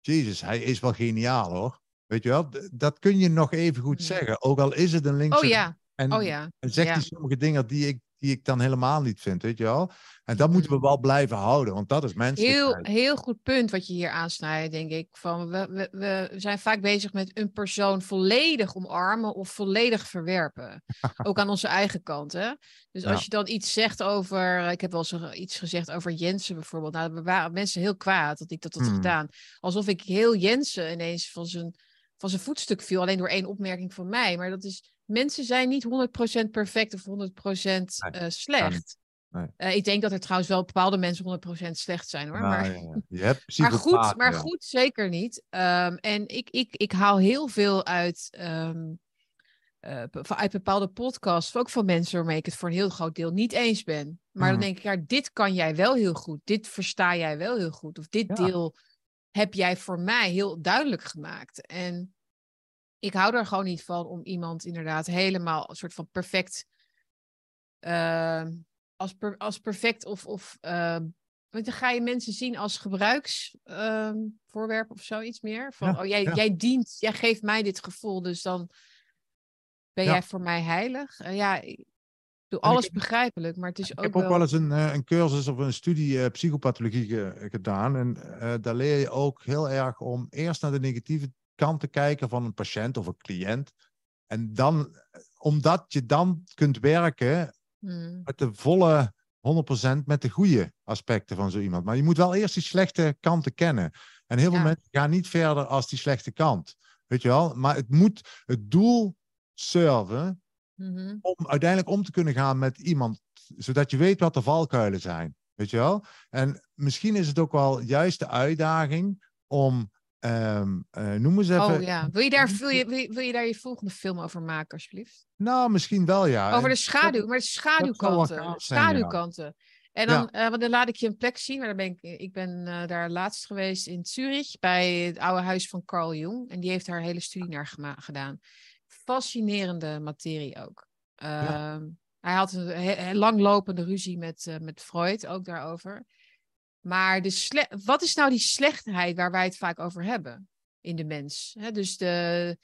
Jezus, hij is wel geniaal hoor. Weet je wel, dat kun je nog even goed zeggen. Ook al is het een linkse... Oh ja, en, oh ja. en zegt ja. hij sommige dingen die ik, die ik dan helemaal niet vind, weet je wel. En dat moeten we Mhm. wel blijven houden, want dat is Heel, menselijkheid. heel goed punt wat je hier aansnijdt, denk ik. Van we, we, we zijn vaak bezig met een persoon volledig omarmen of volledig verwerpen. Ook aan onze eigen kant. Hè? Dus Ja. als je dan iets zegt over. Ik heb wel eens iets gezegd over Jensen bijvoorbeeld. Nou, er waren mensen heel kwaad dat ik dat had Hmm. gedaan. Alsof ik heel Jensen ineens van zijn, van zijn voetstuk viel. Alleen door één opmerking van mij. Maar dat is. Mensen zijn niet 100% perfect of 100% eh, slecht. Nee. Eh, ik denk dat er trouwens wel bepaalde mensen 100% slecht zijn hoor. Nou, maar, ja. Je hebt maar goed, maar ja. goed, zeker niet. Ehm, en ik, ik, ik haal heel veel uit, be- uit bepaalde podcasts, ook van mensen waarmee ik het voor een heel groot deel niet eens ben. Maar dan Mhm. denk ik, ja, dit kan jij wel heel goed. Dit versta jij wel heel goed. Of dit Ja. deel heb jij voor mij heel duidelijk gemaakt. En ik hou er gewoon niet van om iemand inderdaad helemaal een soort van perfect. ehm, als, per, als perfect of. of ehm, want dan ga je mensen zien als gebruiksvoorwerp of zoiets meer. Van, Ja, oh, jij, ja. jij dient, jij geeft mij dit gevoel, dus dan ben Ja. jij voor mij heilig. Eh, ja, ik doe En ik alles begrijpelijk, maar het is Ik ook heb ook wel... eens een, eh, een cursus of een studie eh, psychopathologie ge- gedaan. En eh, daar leer je ook heel erg om eerst naar de negatieve kant te kijken van een patiënt of een cliënt. En dan, omdat je dan kunt werken Hmm, met de volle 100% met de goede aspecten van zo iemand. Maar je moet wel eerst die slechte kanten kennen. En heel veel Ja. mensen gaan niet verder als die slechte kant. Weet je wel? Maar het moet het doel serven mhm. om uiteindelijk om te kunnen gaan met iemand, zodat je weet wat de valkuilen zijn. Weet je wel? En misschien is het ook wel juist de uitdaging om, ehm eh, noem eens even, Oh ja, wil je, daar, wil, je, wil, je, wil je daar je volgende film over maken, alsjeblieft? nou misschien wel ja. Over de schaduw, maar de schaduwkanten. ja. schaduwkanten. En dan, eh, want dan laat ik je een plek zien. Maar dan ben ik, ik ben eh, daar laatst geweest in Zurich bij het oude huis van Carl Jung. En die heeft daar hele studie naar gedaan. Fascinerende materie ook. Ehm, Hij had een he- he- langlopende ruzie met, met Freud ook daarover. Maar de sle- wat is nou die slechtheid waar wij het vaak over hebben in de mens? Dus de,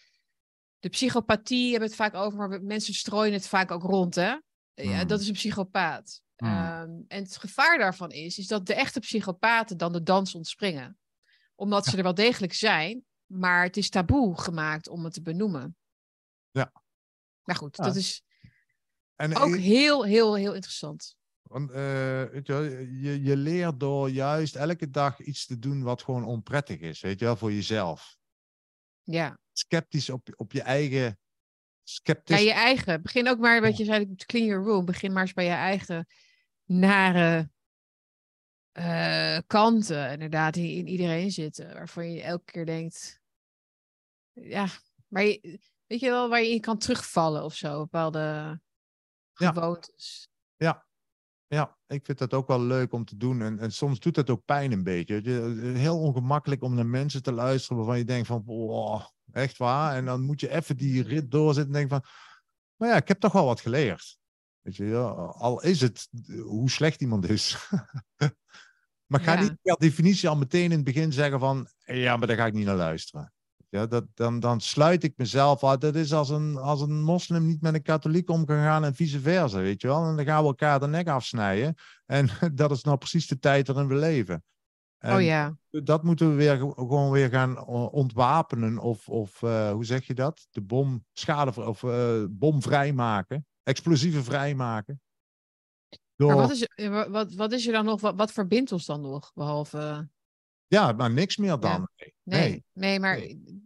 de psychopathie hebben we het vaak over, maar mensen strooien het vaak ook rond. Hè? Ja, Hmm. dat is een psychopaat. Hmm. Ehm, en het gevaar daarvan is, is dat de echte psychopaten dan de dans ontspringen. Omdat ze er wel degelijk zijn, maar het is taboe gemaakt om het te benoemen. Ja. Maar goed, Ja. dat is En ook ik- heel, heel, heel interessant. Want eh, weet je, wel, je, je leert door juist elke dag iets te doen wat gewoon onprettig is, weet je wel, voor jezelf. Ja. Sceptisch op, op je eigen. Ja, Sceptisch. je eigen. Begin ook maar, wat je zei, clean your room. Begin maar eens bij je eigen nare eh, kanten, inderdaad, die in iedereen zitten. Waarvan je elke keer denkt, ja, maar je, weet je wel, waar je in kan terugvallen of zo, bepaalde Ja. gewoontes. Ja, Ja, ik vind dat ook wel leuk om te doen. En, en soms doet dat ook pijn een beetje. je. Heel ongemakkelijk om naar mensen te luisteren waarvan je denkt van, wow, echt waar? En dan moet je even die rit doorzetten en denken van, maar ja, ik heb toch wel wat geleerd. Weet je, ja, al is het hoe slecht iemand is. maar ga Ja. niet per definitie al meteen in het begin zeggen van, ja, maar daar ga ik niet naar luisteren. Ja, dat, dan, dan sluit ik mezelf uit. Dat is als een, als een moslim niet met een katholiek om kan gaan en vice versa, weet je wel. En dan gaan we elkaar de nek afsnijden. En dat is nou precies de tijd waarin we leven. En oh ja. dat moeten we weer, ge- gewoon weer gaan ontwapenen. Of, of eh, hoe zeg je dat? De bom schade of eh, bom vrijmaken. Explosieven vrijmaken. Door, Maar wat is, wa- wat, wat is er dan nog? Wat, wat verbindt ons dan nog? Behalve. Ja, maar niks meer dan. Nee. Nee, Nee. nee, maar Nee.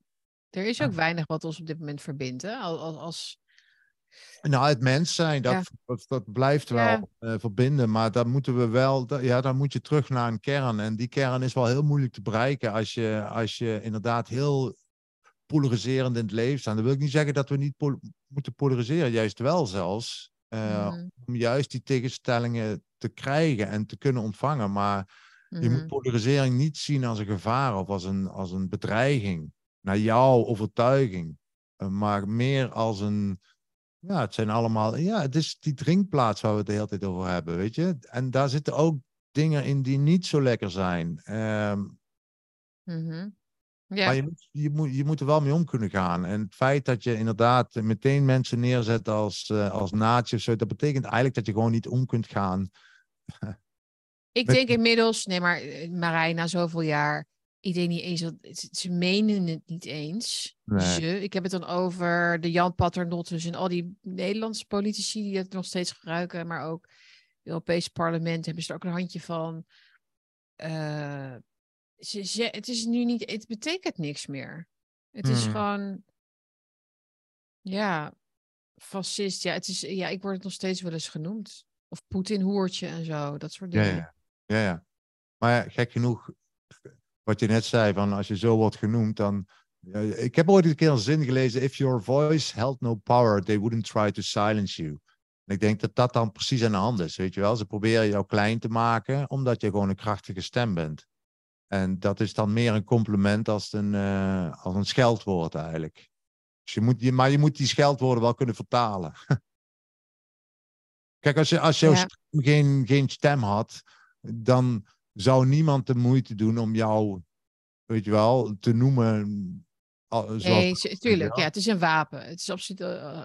er is ook Ja. weinig wat ons op dit moment verbindt. Hè? Als, als, Nou, het mens zijn, dat, Ja. dat, dat blijft wel Ja. eh, verbinden. Maar dan moeten we wel, ja, dan moet je terug naar een kern. En die kern is wel heel moeilijk te bereiken als je, als je inderdaad heel polariserend in het leven staat. Dan wil ik niet zeggen dat we niet pol- moeten polariseren, juist wel zelfs. eh, Mhm. Om juist die tegenstellingen te krijgen en te kunnen ontvangen. Maar je Mhm. moet polarisering niet zien als een gevaar of als een, als een bedreiging naar jouw overtuiging. eh, maar meer als een, ja, het zijn allemaal, ja, het is die drinkplaats waar we het de hele tijd over hebben, weet je. En daar zitten ook dingen in die niet zo lekker zijn. Ehm, Mhm. Maar je moet, je, moet, je moet er wel mee om kunnen gaan. En het feit dat je inderdaad meteen mensen neerzet als, eh als naadje of zo, dat betekent eigenlijk dat je gewoon niet om kunt gaan. ik denk inmiddels, nee maar eh, Marij, na zoveel jaar, ik denk niet eens dat, ze- menen het niet eens. Nee. Ze, ik heb het dan over de Jan Paternottes en al die Nederlandse politici die het nog steeds gebruiken, maar ook het Europese parlement hebben ze er ook een handje van. Eh, ze, ze, het is nu niet, het betekent niks meer. Het is Hmm. gewoon, ja, fascist. Ja, het is, ja, ik word het nog steeds wel eens genoemd. Of Poetin-hoertje en zo, dat soort dingen. ja. ja, ja. Maar ja, gek genoeg, wat je net zei, van als je zo wordt genoemd, dan. ik heb ooit een keer een zin gelezen: If your voice held no power, they wouldn't try to silence you. En ik denk dat dat dan precies aan de hand is, weet je wel. Ze proberen jou klein te maken, omdat je gewoon een krachtige stem bent. En dat is dan meer een compliment als een, eh, als een scheldwoord eigenlijk. Dus je moet, je, maar je moet die scheldwoorden wel kunnen vertalen. Kijk, als, je, als jouw Ja. stem geen, geen stem had, dan zou niemand de moeite doen om jou, weet je wel, te noemen. Zoals, Nee, tuurlijk. ja. Het is een wapen. Het is absoluut, eh, eh,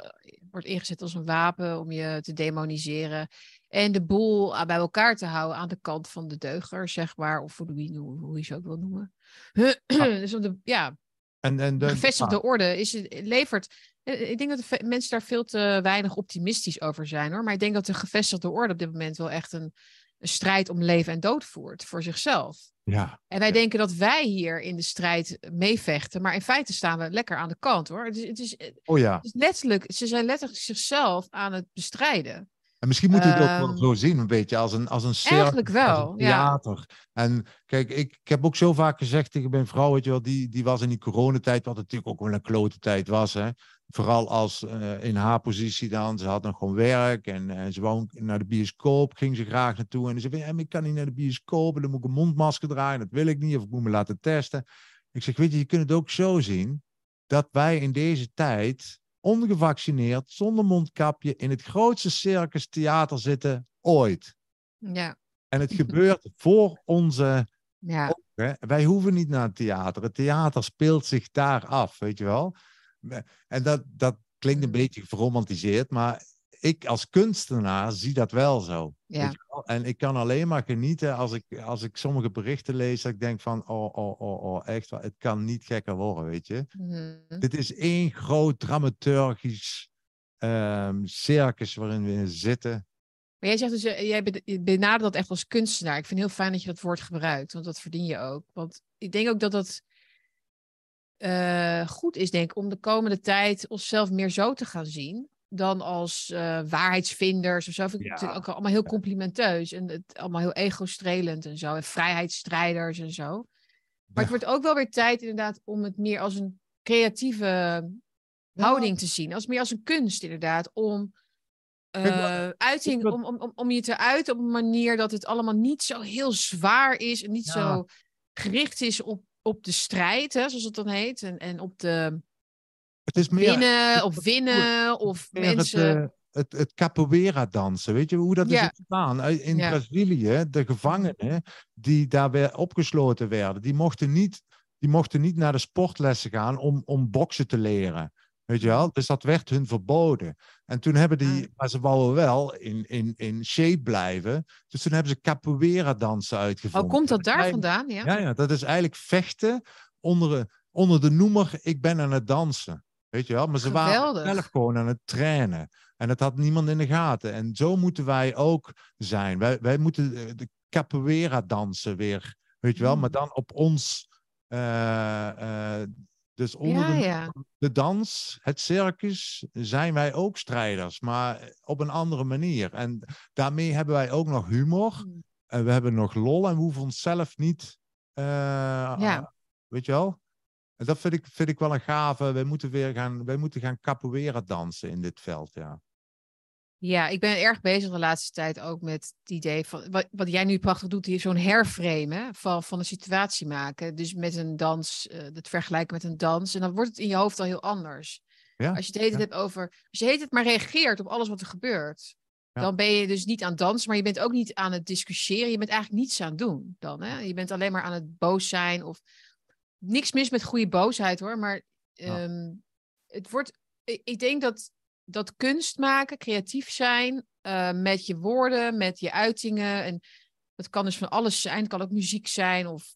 wordt ingezet als een wapen om je te demoniseren. En de boel aan- bij elkaar te houden aan de kant van de deuger, zeg maar. Of hoe, hoe, je ze ook wil noemen. dus om de, ja, en, en de de, gevestigde ja, orde is, het- levert. eh, Ik denk dat de mensen daar veel te weinig optimistisch over zijn hoor. Maar ik denk dat de gevestigde orde op dit moment wel echt een, een strijd om leven en dood voert voor zichzelf. ja, En wij Ja. denken dat wij hier in de strijd meevechten, maar in feite staan we lekker aan de kant hoor. Het is, het is, het oh ja. is letterlijk, ze zijn letterlijk zichzelf aan het bestrijden. En misschien moet je het ook wel Ehm, zo zien, een beetje als een, als een circus, Eigenlijk wel, een ja. theater. En kijk, ik, ik heb ook zo vaak gezegd tegen mijn vrouw, weet je wel, die, die was in die coronatijd, wat natuurlijk ook wel een klote tijd was, hè. Vooral als eh, in haar positie dan, ze had nog gewoon werk en, en ze wou naar de bioscoop, ging ze graag naartoe. En ze zei, ja, ik kan niet naar de bioscoop, en dan moet ik een mondmasker draaien, dat wil ik niet, of ik moet me laten testen. Ik zeg, weet je, je kunt het ook zo zien, dat wij in deze tijd ongevaccineerd, zonder mondkapje, in het grootste circus theater zitten ooit. Ja, En het gebeurt voor onze ja. ogen. Wij hoeven niet naar het theater. Het theater speelt zich daar af, weet je wel. En dat, dat klinkt een beetje verromantiseerd, maar ik als kunstenaar zie dat wel zo. ja. Weet je wel? En ik kan alleen maar genieten als ik, als ik sommige berichten lees, dat ik denk van, oh, oh, oh, oh, echt het kan niet gekker worden, weet je. Mhm. Dit is één groot dramaturgisch ehm, circus waarin we zitten. Maar jij zegt dus, eh, jij benadert dat echt als kunstenaar. Ik vind het heel fijn dat je dat woord gebruikt, want dat verdien je ook. Want ik denk ook dat dat eh, goed is, denk ik, om de komende tijd onszelf meer zo te gaan zien dan als eh, waarheidsvinders of zo. Vind ik Ja. natuurlijk ook allemaal heel complimenteus en het allemaal heel ego-strelend en zo. En vrijheidsstrijders en zo. Maar Ja. het wordt ook wel weer tijd inderdaad om het meer als een creatieve houding te zien. Als meer als een kunst inderdaad. Om uh, uiting, om, om, om je te uiten op een manier dat het allemaal niet zo heel zwaar is en niet zo gericht is op, op de strijd, hè, zoals het dan heet, en, en op de het is meer, winnen, of winnen, of mensen... Het, uh, het, het capoeira dansen, weet je hoe dat is gedaan? In Brazilië, de gevangenen die daar weer opgesloten werden, die mochten niet, die mochten niet naar de sportlessen gaan om, om boksen te leren. Weet je wel? Dus dat werd hun verboden. En toen hebben die, maar ze wouden wel in, in, in shape blijven. Dus toen hebben ze capoeira dansen uitgevonden. Oh, komt dat daar vandaan? Ja? ja, ja, dat is eigenlijk vechten onder, onder de noemer ik ben aan het dansen. Weet je wel? Maar ze Geweldig. waren zelf gewoon aan het trainen. En dat had niemand in de gaten. En zo moeten wij ook zijn. Wij, wij moeten de capoeira dansen weer. Weet je wel? Maar mm. dan op ons. Uh, uh, dus onder ja, de, ja. de, dans, het circus, zijn wij ook strijders, maar op een andere manier. En daarmee hebben wij ook nog humor. Mm. En we hebben nog lol en we hoeven onszelf niet. Uh, ja. Weet je wel? En dat vind ik, vind ik wel een gave. Wij moeten weer gaan, wij moeten gaan capoeira dansen in dit veld, ja. Ja, ik ben erg bezig de laatste tijd ook met het idee van wat, wat jij nu prachtig doet, hier zo'n herframen van, van een situatie maken. Dus met een dans, uh, het vergelijken met een dans. En dan wordt het in je hoofd al heel anders. Ja, als je het heet ja. hebt over, als je heet het maar reageert op alles wat er gebeurt, ja. dan ben je dus niet aan het dansen, maar je bent ook niet aan het discussiëren. Je bent eigenlijk niets aan het doen dan. Hè? Je bent alleen maar aan het boos zijn of niks mis met goede boosheid hoor, maar um, het wordt, ik, ik denk dat dat kunst maken, creatief zijn uh, met je woorden, met je uitingen. En dat kan dus van alles zijn. Het kan ook muziek zijn of,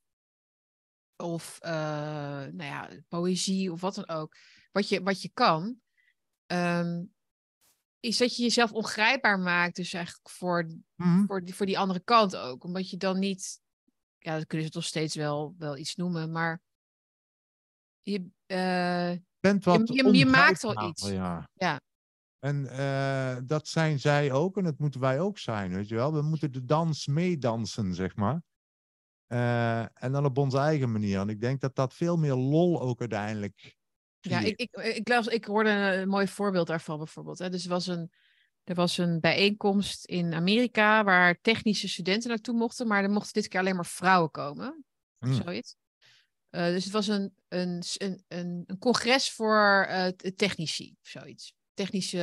of uh, nou ja, poëzie of wat dan ook. Wat je, wat je kan, um, is dat je jezelf ongrijpbaar maakt. Dus eigenlijk voor, mm-hmm. voor, die, voor die andere kant ook. Omdat je dan niet, ja, dat kunnen ze toch steeds wel, wel iets noemen, maar je, uh, Bent wat je, je, je maakt al iets. Ja. ja. En uh, dat zijn zij ook en dat moeten wij ook zijn, weet je wel. We moeten de dans meedansen, zeg maar. Uh, en dan op onze eigen manier. En ik denk dat dat veel meer lol ook uiteindelijk. Ja, ik, ik, ik, las, ik hoorde een mooi voorbeeld daarvan bijvoorbeeld. Hè. Dus er was, een, er was een bijeenkomst in Amerika waar technische studenten naartoe mochten, maar er mochten dit keer alleen maar vrouwen komen. Of Mm. zoiets. Uh, dus het was een, een, een, een, een congres voor technici of zoiets technische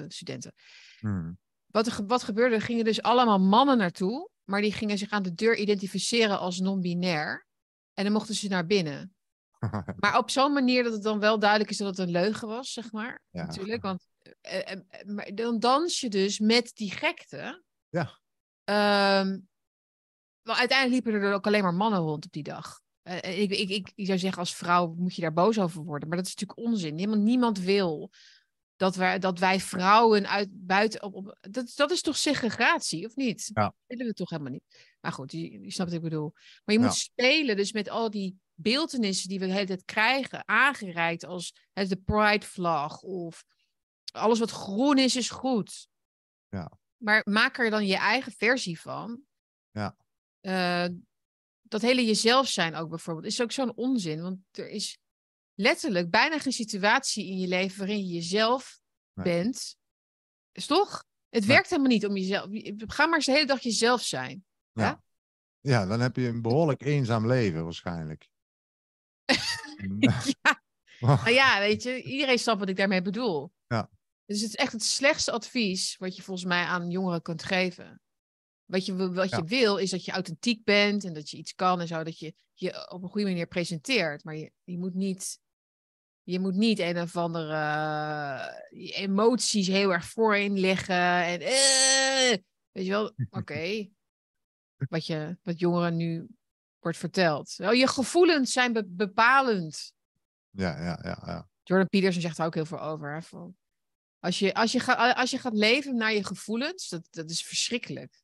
uh, studenten. Hmm. Wat, er, wat gebeurde? Er gingen dus allemaal mannen naartoe, maar die gingen zich aan de deur identificeren als non-binair. En dan mochten ze naar binnen. maar op zo'n manier dat het dan wel duidelijk is dat het een leugen was, zeg maar. Ja. Natuurlijk, want uh, uh, maar dan dans je dus met die gekte. Ja. Um, wel, uiteindelijk liepen er ook alleen maar mannen rond op die dag. Uh, ik, ik, ik, ik zou zeggen, als vrouw moet je daar boos over worden. Maar dat is natuurlijk onzin. Helemaal niemand wil dat wij, dat wij vrouwen uit buiten op, op dat, dat is toch segregatie, of niet? Ja. Dat willen we toch helemaal niet. Maar goed, je, je snapt wat ik bedoel. Maar je moet ja. spelen dus met al die beeldenissen die we de hele tijd krijgen, aangereikt als het de pride vlag of alles wat groen is, is goed. Ja. Maar maak er dan je eigen versie van. Ja. Uh, dat hele jezelf zijn ook bijvoorbeeld is ook zo'n onzin, want er is letterlijk bijna geen situatie in je leven waarin je jezelf nee. bent. Is toch? Het nee. werkt helemaal niet om jezelf. Ga maar eens de hele dag jezelf zijn. Ja. Ja, ja dan heb je een behoorlijk eenzaam leven waarschijnlijk. ja. Nou ja, weet je, iedereen snapt wat ik daarmee bedoel. Ja. Dus het is echt het slechtste advies wat je volgens mij aan jongeren kunt geven. Wat je, wat je ja. wil, is dat je authentiek bent en dat je iets kan en zo, dat je je op een goede manier presenteert. Maar je, je moet niet je moet niet een of andere uh, emoties heel erg voorin liggen. En uh, weet je wel, oké. Okay. wat, je, wat jongeren nu wordt verteld. Oh, je gevoelens zijn be bepalend. Ja, ja, ja, ja. Jordan Peterson zegt daar ook heel veel over. Hè, van, als, je, als, je ga, als je gaat leven naar je gevoelens, dat, dat is verschrikkelijk.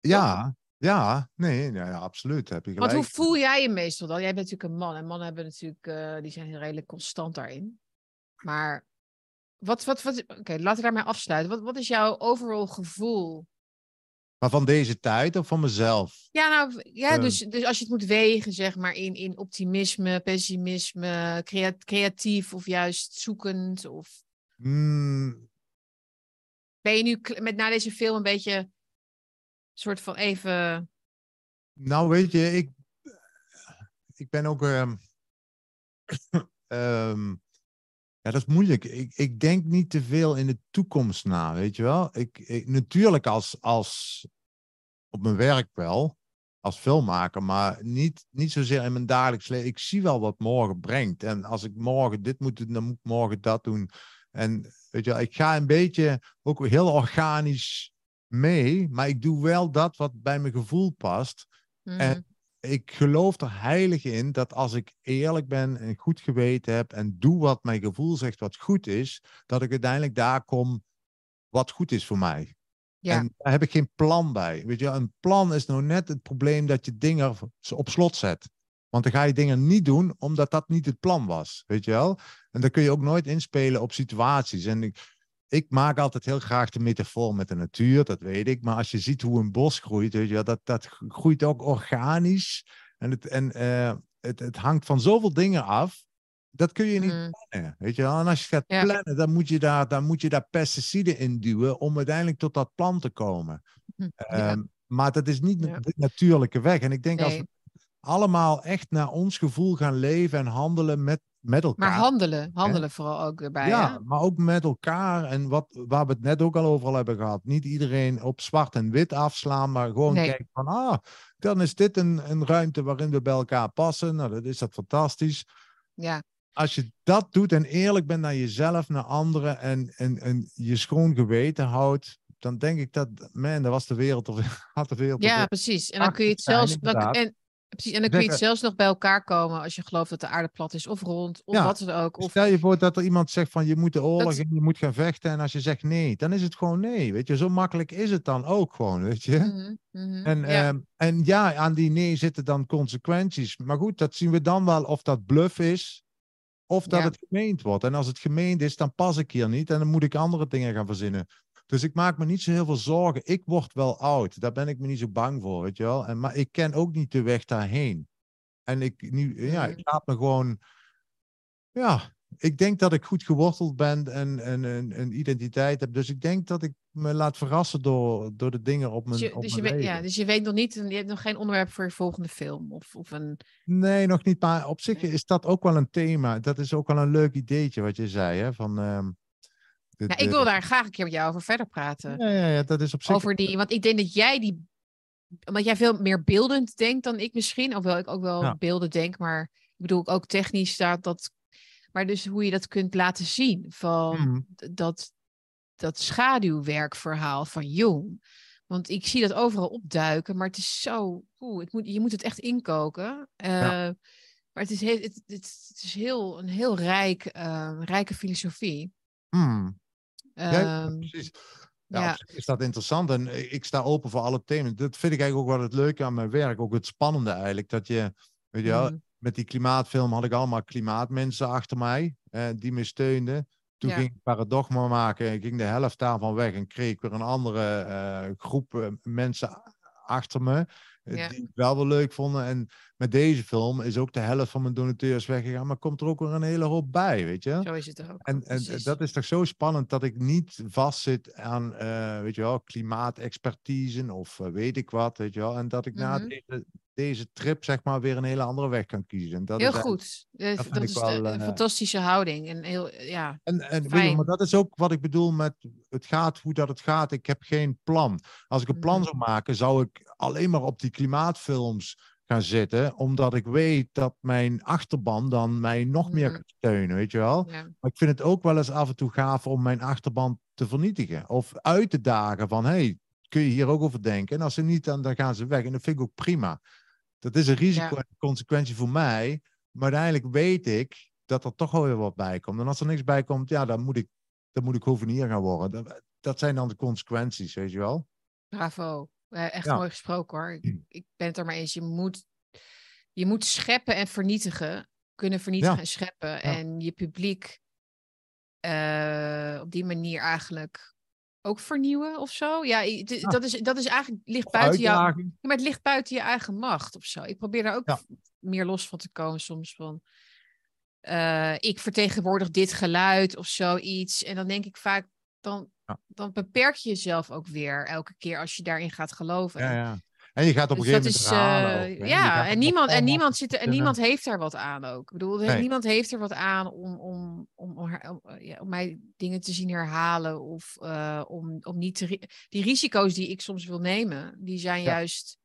Ja, ja, nee, ja, ja, absoluut. Heb je Want hoe voel jij je meestal dan? Jij bent natuurlijk een man en mannen hebben natuurlijk, uh, die zijn redelijk constant daarin. Maar wat, wat, wat, oké, okay, laten we daarmee afsluiten. Wat, wat is jouw overal gevoel? Maar van deze tijd of van mezelf? Ja, nou, ja, uh, dus, dus als je het moet wegen, zeg maar, in, in optimisme, pessimisme, creat, creatief of juist zoekend of... Mm, Ben je nu met na deze film een beetje soort van even. Nou, weet je, ik, ik ben ook. ehm, ehm, ja, dat is moeilijk. Ik, ik denk niet te veel in de toekomst na, weet je wel. Ik, natuurlijk als, als op mijn werk wel, als filmmaker, maar niet, niet zozeer in mijn dagelijks leven. Ik zie wel wat morgen brengt. En als ik morgen dit moet doen, dan moet ik morgen dat doen. En weet je ik ga een beetje ook heel organisch mee, maar ik doe wel dat wat bij mijn gevoel past. En ik geloof er heilig in dat als ik eerlijk ben en goed geweten heb en doe wat mijn gevoel zegt wat goed is, dat ik uiteindelijk daar kom wat goed is voor mij. Ja. En daar heb ik geen plan bij. Weet je, een plan is nou net het probleem dat je dingen op slot zet. Want dan ga je dingen niet doen omdat dat niet het plan was. Weet je wel? En dan kun je ook nooit inspelen op situaties. En ik, ik maak altijd heel graag de metafoor met de natuur, dat weet ik. Maar als je ziet hoe een bos groeit, weet je, dat, dat groeit ook organisch. En, het, en eh, het, het hangt van zoveel dingen af. Dat kun je niet Mhm. plannen. Weet je wel? En als je gaat Ja. plannen, dan moet, je daar, dan moet je daar pesticiden in duwen om uiteindelijk tot dat plan te komen. Hm, ja. Ehm, maar dat is niet Ja. de natuurlijke weg. En ik denk als we allemaal echt naar ons gevoel gaan leven en handelen met, met elkaar. Maar handelen, handelen vooral ook erbij. Ja, hè? maar ook met elkaar. En wat, waar we het net ook al over al hebben gehad. Niet iedereen op zwart en wit afslaan, maar gewoon Nee. kijken van, ah, dan is dit een, een ruimte waarin we bij elkaar passen. Nou, dat is dat fantastisch. ja. Als je dat doet en eerlijk bent naar jezelf, naar anderen en, en, en je schoon geweten houdt, dan denk ik dat, man, dat was de wereld of had de wereld. Ja, precies. En dan kun je het zelfs. Dan, en, precies, en dan kun je het zelfs nog bij elkaar komen als je gelooft dat de aarde plat is, of rond, of Ja, wat dan ook. Of, Stel je voor dat er iemand zegt van je moet de oorlog Dat- en je moet gaan vechten. En als je zegt nee, dan is het gewoon nee. Weet je, zo makkelijk is het dan ook gewoon, weet je. Mhm, mhm, En, ja. ja. en ja, aan die nee zitten dan consequenties. Maar goed, dat zien we dan wel of dat bluff is. Of dat Ja. het gemeend wordt. En als het gemeend is, dan pas ik hier niet. En dan moet ik andere dingen gaan verzinnen. Dus ik maak me niet zo heel veel zorgen. Ik word wel oud. Daar ben ik me niet zo bang voor, weet je wel. En, maar ik ken ook niet de weg daarheen. En ik, nu, ja, ik laat me gewoon... Ja, ik denk dat ik goed geworteld ben en, en, en een identiteit heb. Dus ik denk dat ik me laat verrassen door, door de dingen op mijn, Dus je, op dus, je mijn weet, ja, dus je weet nog niet, je hebt nog geen onderwerp voor je volgende film. Of, of een. Nee, nog niet. Maar op zich is dat ook wel een thema. Dat is ook wel een leuk ideetje wat je zei. Hè? Van, ehm, Nou, ik wil daar graag een keer met jou over verder praten. Ja, ja, ja, dat is op zich. over die, want ik denk dat jij die, omdat jij veel meer beeldend denkt dan ik misschien, hoewel ik ook wel Ja. beelden denk, maar ik bedoel ook technisch staat dat, maar dus hoe je dat kunt laten zien van Mhm. dat, dat schaduwwerkverhaal van Jung. Want ik zie dat overal opduiken, maar het is zo, oeh, het moet, je moet het echt inkoken. Eh, Maar het is, heel, het, het, is heel, een heel rijk, eh, rijke filosofie. Hmm. Ja, Ehm, precies. Ja, is dat interessant en ik sta open voor alle thema's. Dat vind ik eigenlijk ook wel het leuke aan mijn werk. Ook het spannende eigenlijk. Dat je, weet je wel, mm, met die klimaatfilm had ik allemaal klimaatmensen achter mij. eh, die me steunden. Toen Ja. ging ik Paradogma maken. Ik ging de helft daarvan weg en kreeg ik weer een andere eh, groep eh, mensen achter me. Eh, Ja. Die het wel wel leuk vonden. En met deze film is ook de helft van mijn donateurs weggegaan. Maar komt er ook weer een hele hoop bij, weet je? zo is het ook. En, en dat is toch zo spannend dat ik niet vastzit aan, eh, weet je wel, klimaatexpertise of eh, weet ik wat, weet je wel. En dat ik na Mhm. deze, deze trip, zeg maar, weer een hele andere weg kan kiezen. En dat Heel is goed. Eh, dat is wel, de- een eh, fantastische houding. En heel, ja. En, en weet je, Fijn. maar dat is ook wat ik bedoel met het gaat hoe dat het gaat. Ik heb geen plan. Als ik een plan Mhm. zou maken, zou ik alleen maar op die klimaatfilms gaan zitten, omdat ik weet dat mijn achterban dan mij nog meer Mhm. kan steunen, weet je wel. ja. Maar ik vind het ook wel eens af en toe gaaf om mijn achterban te vernietigen. Of uit te dagen van, hey, kun je hier ook over denken? En als ze niet, dan, dan gaan ze weg. En dat vind ik ook prima. Dat is een risico en een consequentie voor mij. Maar uiteindelijk weet ik dat er toch wel weer wat bij komt. En als er niks bij komt, ja, dan moet ik, dan moet ik hovenier gaan worden. Dat, dat zijn dan de consequenties, weet je wel. Bravo. Eh, echt Ja. mooi gesproken hoor. Ik, ik ben het er maar eens. Je moet, je moet scheppen en vernietigen. Kunnen vernietigen Ja. en scheppen. En je publiek eh, op die manier eigenlijk ook vernieuwen of zo. Ja. Dat, is, dat is eigenlijk ligt buiten jou. maar het ligt buiten je eigen macht of zo. Ik probeer daar ook Ja. meer los van te komen soms van. eh, ik vertegenwoordig dit geluid of zoiets. En dan denk ik vaak, dan dan beperk je jezelf ook weer elke keer als je daarin gaat geloven. Ja, ja. En je gaat op een Dus gegeven moment is, eh, ook, ja, en niemand, en niemand, zit er, en niemand heeft er wat aan ook. Ik bedoel, Nee. niemand heeft er wat aan om, om, om, om, om, eh, ja, om mij dingen te zien herhalen. Of eh, om, om niet te. Die risico's die ik soms wil nemen, die zijn Ja. juist.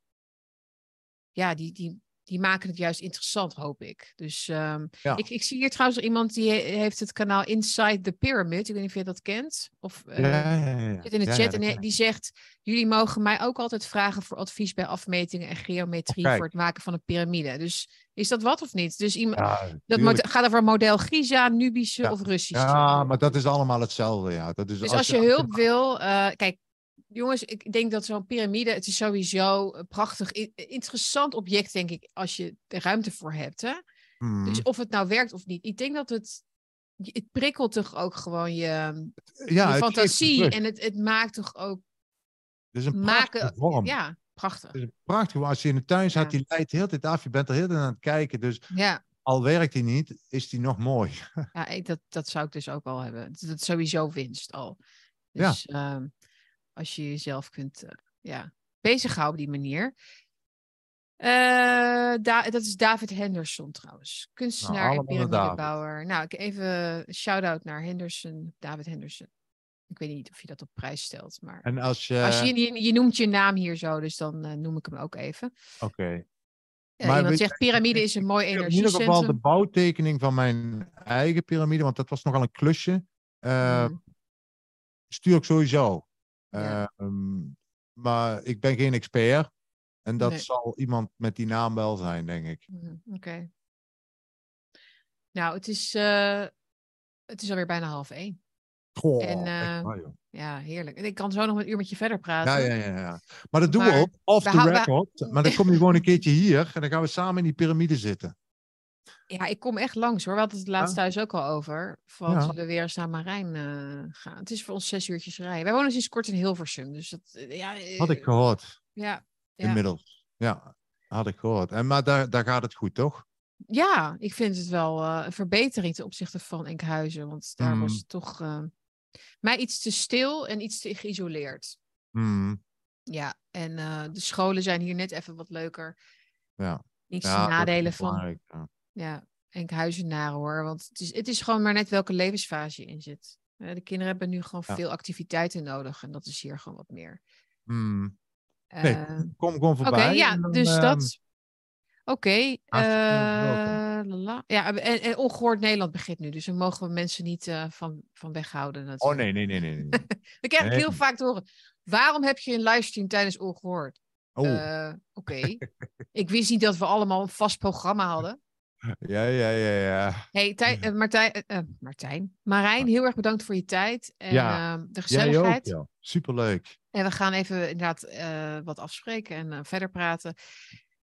Ja, die, die, die maken het juist interessant, hoop ik. Dus ehm, Ja. ik, ik zie hier trouwens iemand die he- heeft het kanaal Inside the Pyramid. Ik weet niet of je dat kent. Of, eh, Ja, zit in de chat en die zegt: Jullie mogen mij ook altijd vragen voor advies bij afmetingen en geometrie Oh, voor het maken van een piramide. Dus is dat wat of niet? Dus iemand, dat tuurlijk. gaat over model Giza, Nubische of Russische. Ja, maar dat is allemaal hetzelfde. Ja. Dat is dus als je hulp wil, eh, kijk, jongens, ik denk dat zo'n piramide, het is sowieso een prachtig, interessant object, denk ik, als je er ruimte voor hebt. Hè? Dus of het nou werkt of niet, ik denk dat het, het prikkelt toch ook gewoon je, ja, je fantasie en het, het maakt toch ook Het is een maken, vorm. ja, prachtig. Het is een prachtige Als je in de tuin staat, Ja. die leidt de hele tijd af. Je bent er heel tijd aan het kijken. Dus Ja, al werkt hij niet, is die nog mooi. ja ik, dat, dat zou ik dus ook al hebben. Dat, is sowieso winst al. Ja. Dus ehm, als je jezelf kunt eh, ja, bezighouden op die manier. Eh, Da- dat is David Henderson trouwens. Kunstenaar en allemaal naar piramidebouwer. Nou, ik even een shout-out naar Henderson, David Henderson. Ik weet niet of je dat op prijs stelt, maar En als je... als je, je, je noemt je naam hier zo, dus dan eh, noem ik hem ook even. Oké. Maar iemand zegt piramide is een mooi Ik heb in ieder geval de energiecentrum. bouwtekening van mijn eigen piramide, want dat was nogal een klusje. Mhm. Stuur ik sowieso. Ja. Eh, ehm, maar ik ben geen expert. En dat Nee. zal iemand met die naam wel zijn, denk ik. Mhm, Oké. Nou, het is, eh, het is alweer bijna half één. Goh, En, eh, waar. Ja, heerlijk. En ik kan zo nog een uur met je verder praten. ja, ja, ja, ja. Maar dat doen Maar we ook, off the record. Maar dan kom je gewoon een keertje hier en dan gaan we samen in die piramide zitten. Ja, ik kom echt langs hoor. We hadden het laatst thuis ook al over. Van Ja. zullen we weer eens naar Marijn eh, gaan. Het is voor ons zes uurtjes rijden. Wij wonen sinds kort in Hilversum. Dus dat, eh, ja, eh, Had ik gehoord, ja, ja. inmiddels. Ja, had ik gehoord. En, maar daar, daar gaat het goed, toch? ja, ik vind het wel eh, een verbetering ten opzichte van Enkhuizen. Want daar was Mm. het toch eh, mij iets te stil en iets te geïsoleerd. Hmm, Ja, en eh, de scholen zijn hier net even wat leuker. ja. Niet ja, nadelen van ja. Ja, Enkhuizenaren hoor. Want het is, het is gewoon maar net welke levensfase je in zit. Eh, de kinderen hebben nu gewoon Ja. veel activiteiten nodig. En dat is hier gewoon wat meer. Hmm. Nee, Eh, kom Oké, voorbij. ja, en dan, dus ehm, dat. Oké. eh, ja, en, en Ongehoord Nederland begint nu. Dus daar mogen we mensen niet van, van weghouden. Oh natuurlijk. nee, nee, nee, nee. nee. Dan krijg ik heel vaak te horen. Waarom heb je een livestream tijdens Ongehoord? Oh, Oké. ik wist niet dat we allemaal een vast programma hadden. Ja, ja, ja, ja. Hey, Tij- eh, Martijn, eh, eh, Martijn. Marijn, heel erg bedankt voor je tijd en Ja, de Jij ook, gezelligheid. ja. Superleuk. En we gaan even inderdaad wat afspreken en verder praten.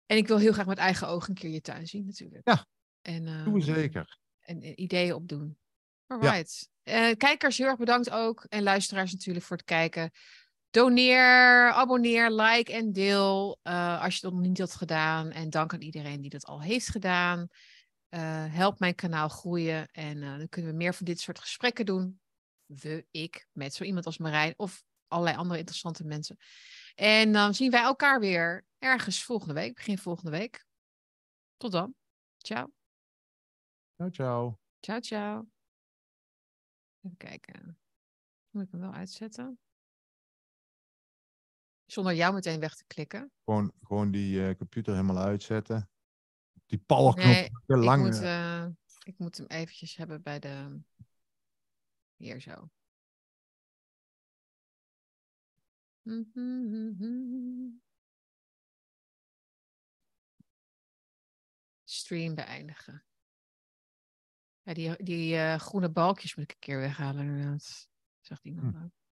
En ik wil heel graag met eigen ogen een keer je tuin zien natuurlijk. Ja, en, Doe ehm, zeker. En, en ideeën opdoen. Alright. Eh, kijkers, heel erg bedankt ook. En luisteraars natuurlijk voor het kijken. Doneer, abonneer, like en deel eh, als je dat nog niet had gedaan. En dank aan iedereen die dat al heeft gedaan. Eh, help mijn kanaal groeien. En eh, dan kunnen we meer van dit soort gesprekken doen. We, ik, met zo iemand als Marijn of allerlei andere interessante mensen. En dan zien wij elkaar weer ergens volgende week, begin volgende week. Tot dan. Ciao. Ciao, ciao. Ciao, ciao. Even kijken. Moet ik hem wel uitzetten? Zonder jou meteen weg te klikken. Gewoon, gewoon die eh, computer helemaal uitzetten. Die powerknop. Nee, ik moet, eh, eh, ik moet hem eventjes hebben bij de... Hier zo. Stream beëindigen. Ja, die die groene balkjes moet ik een keer weghalen inderdaad. Zegt iemand Hm. ook.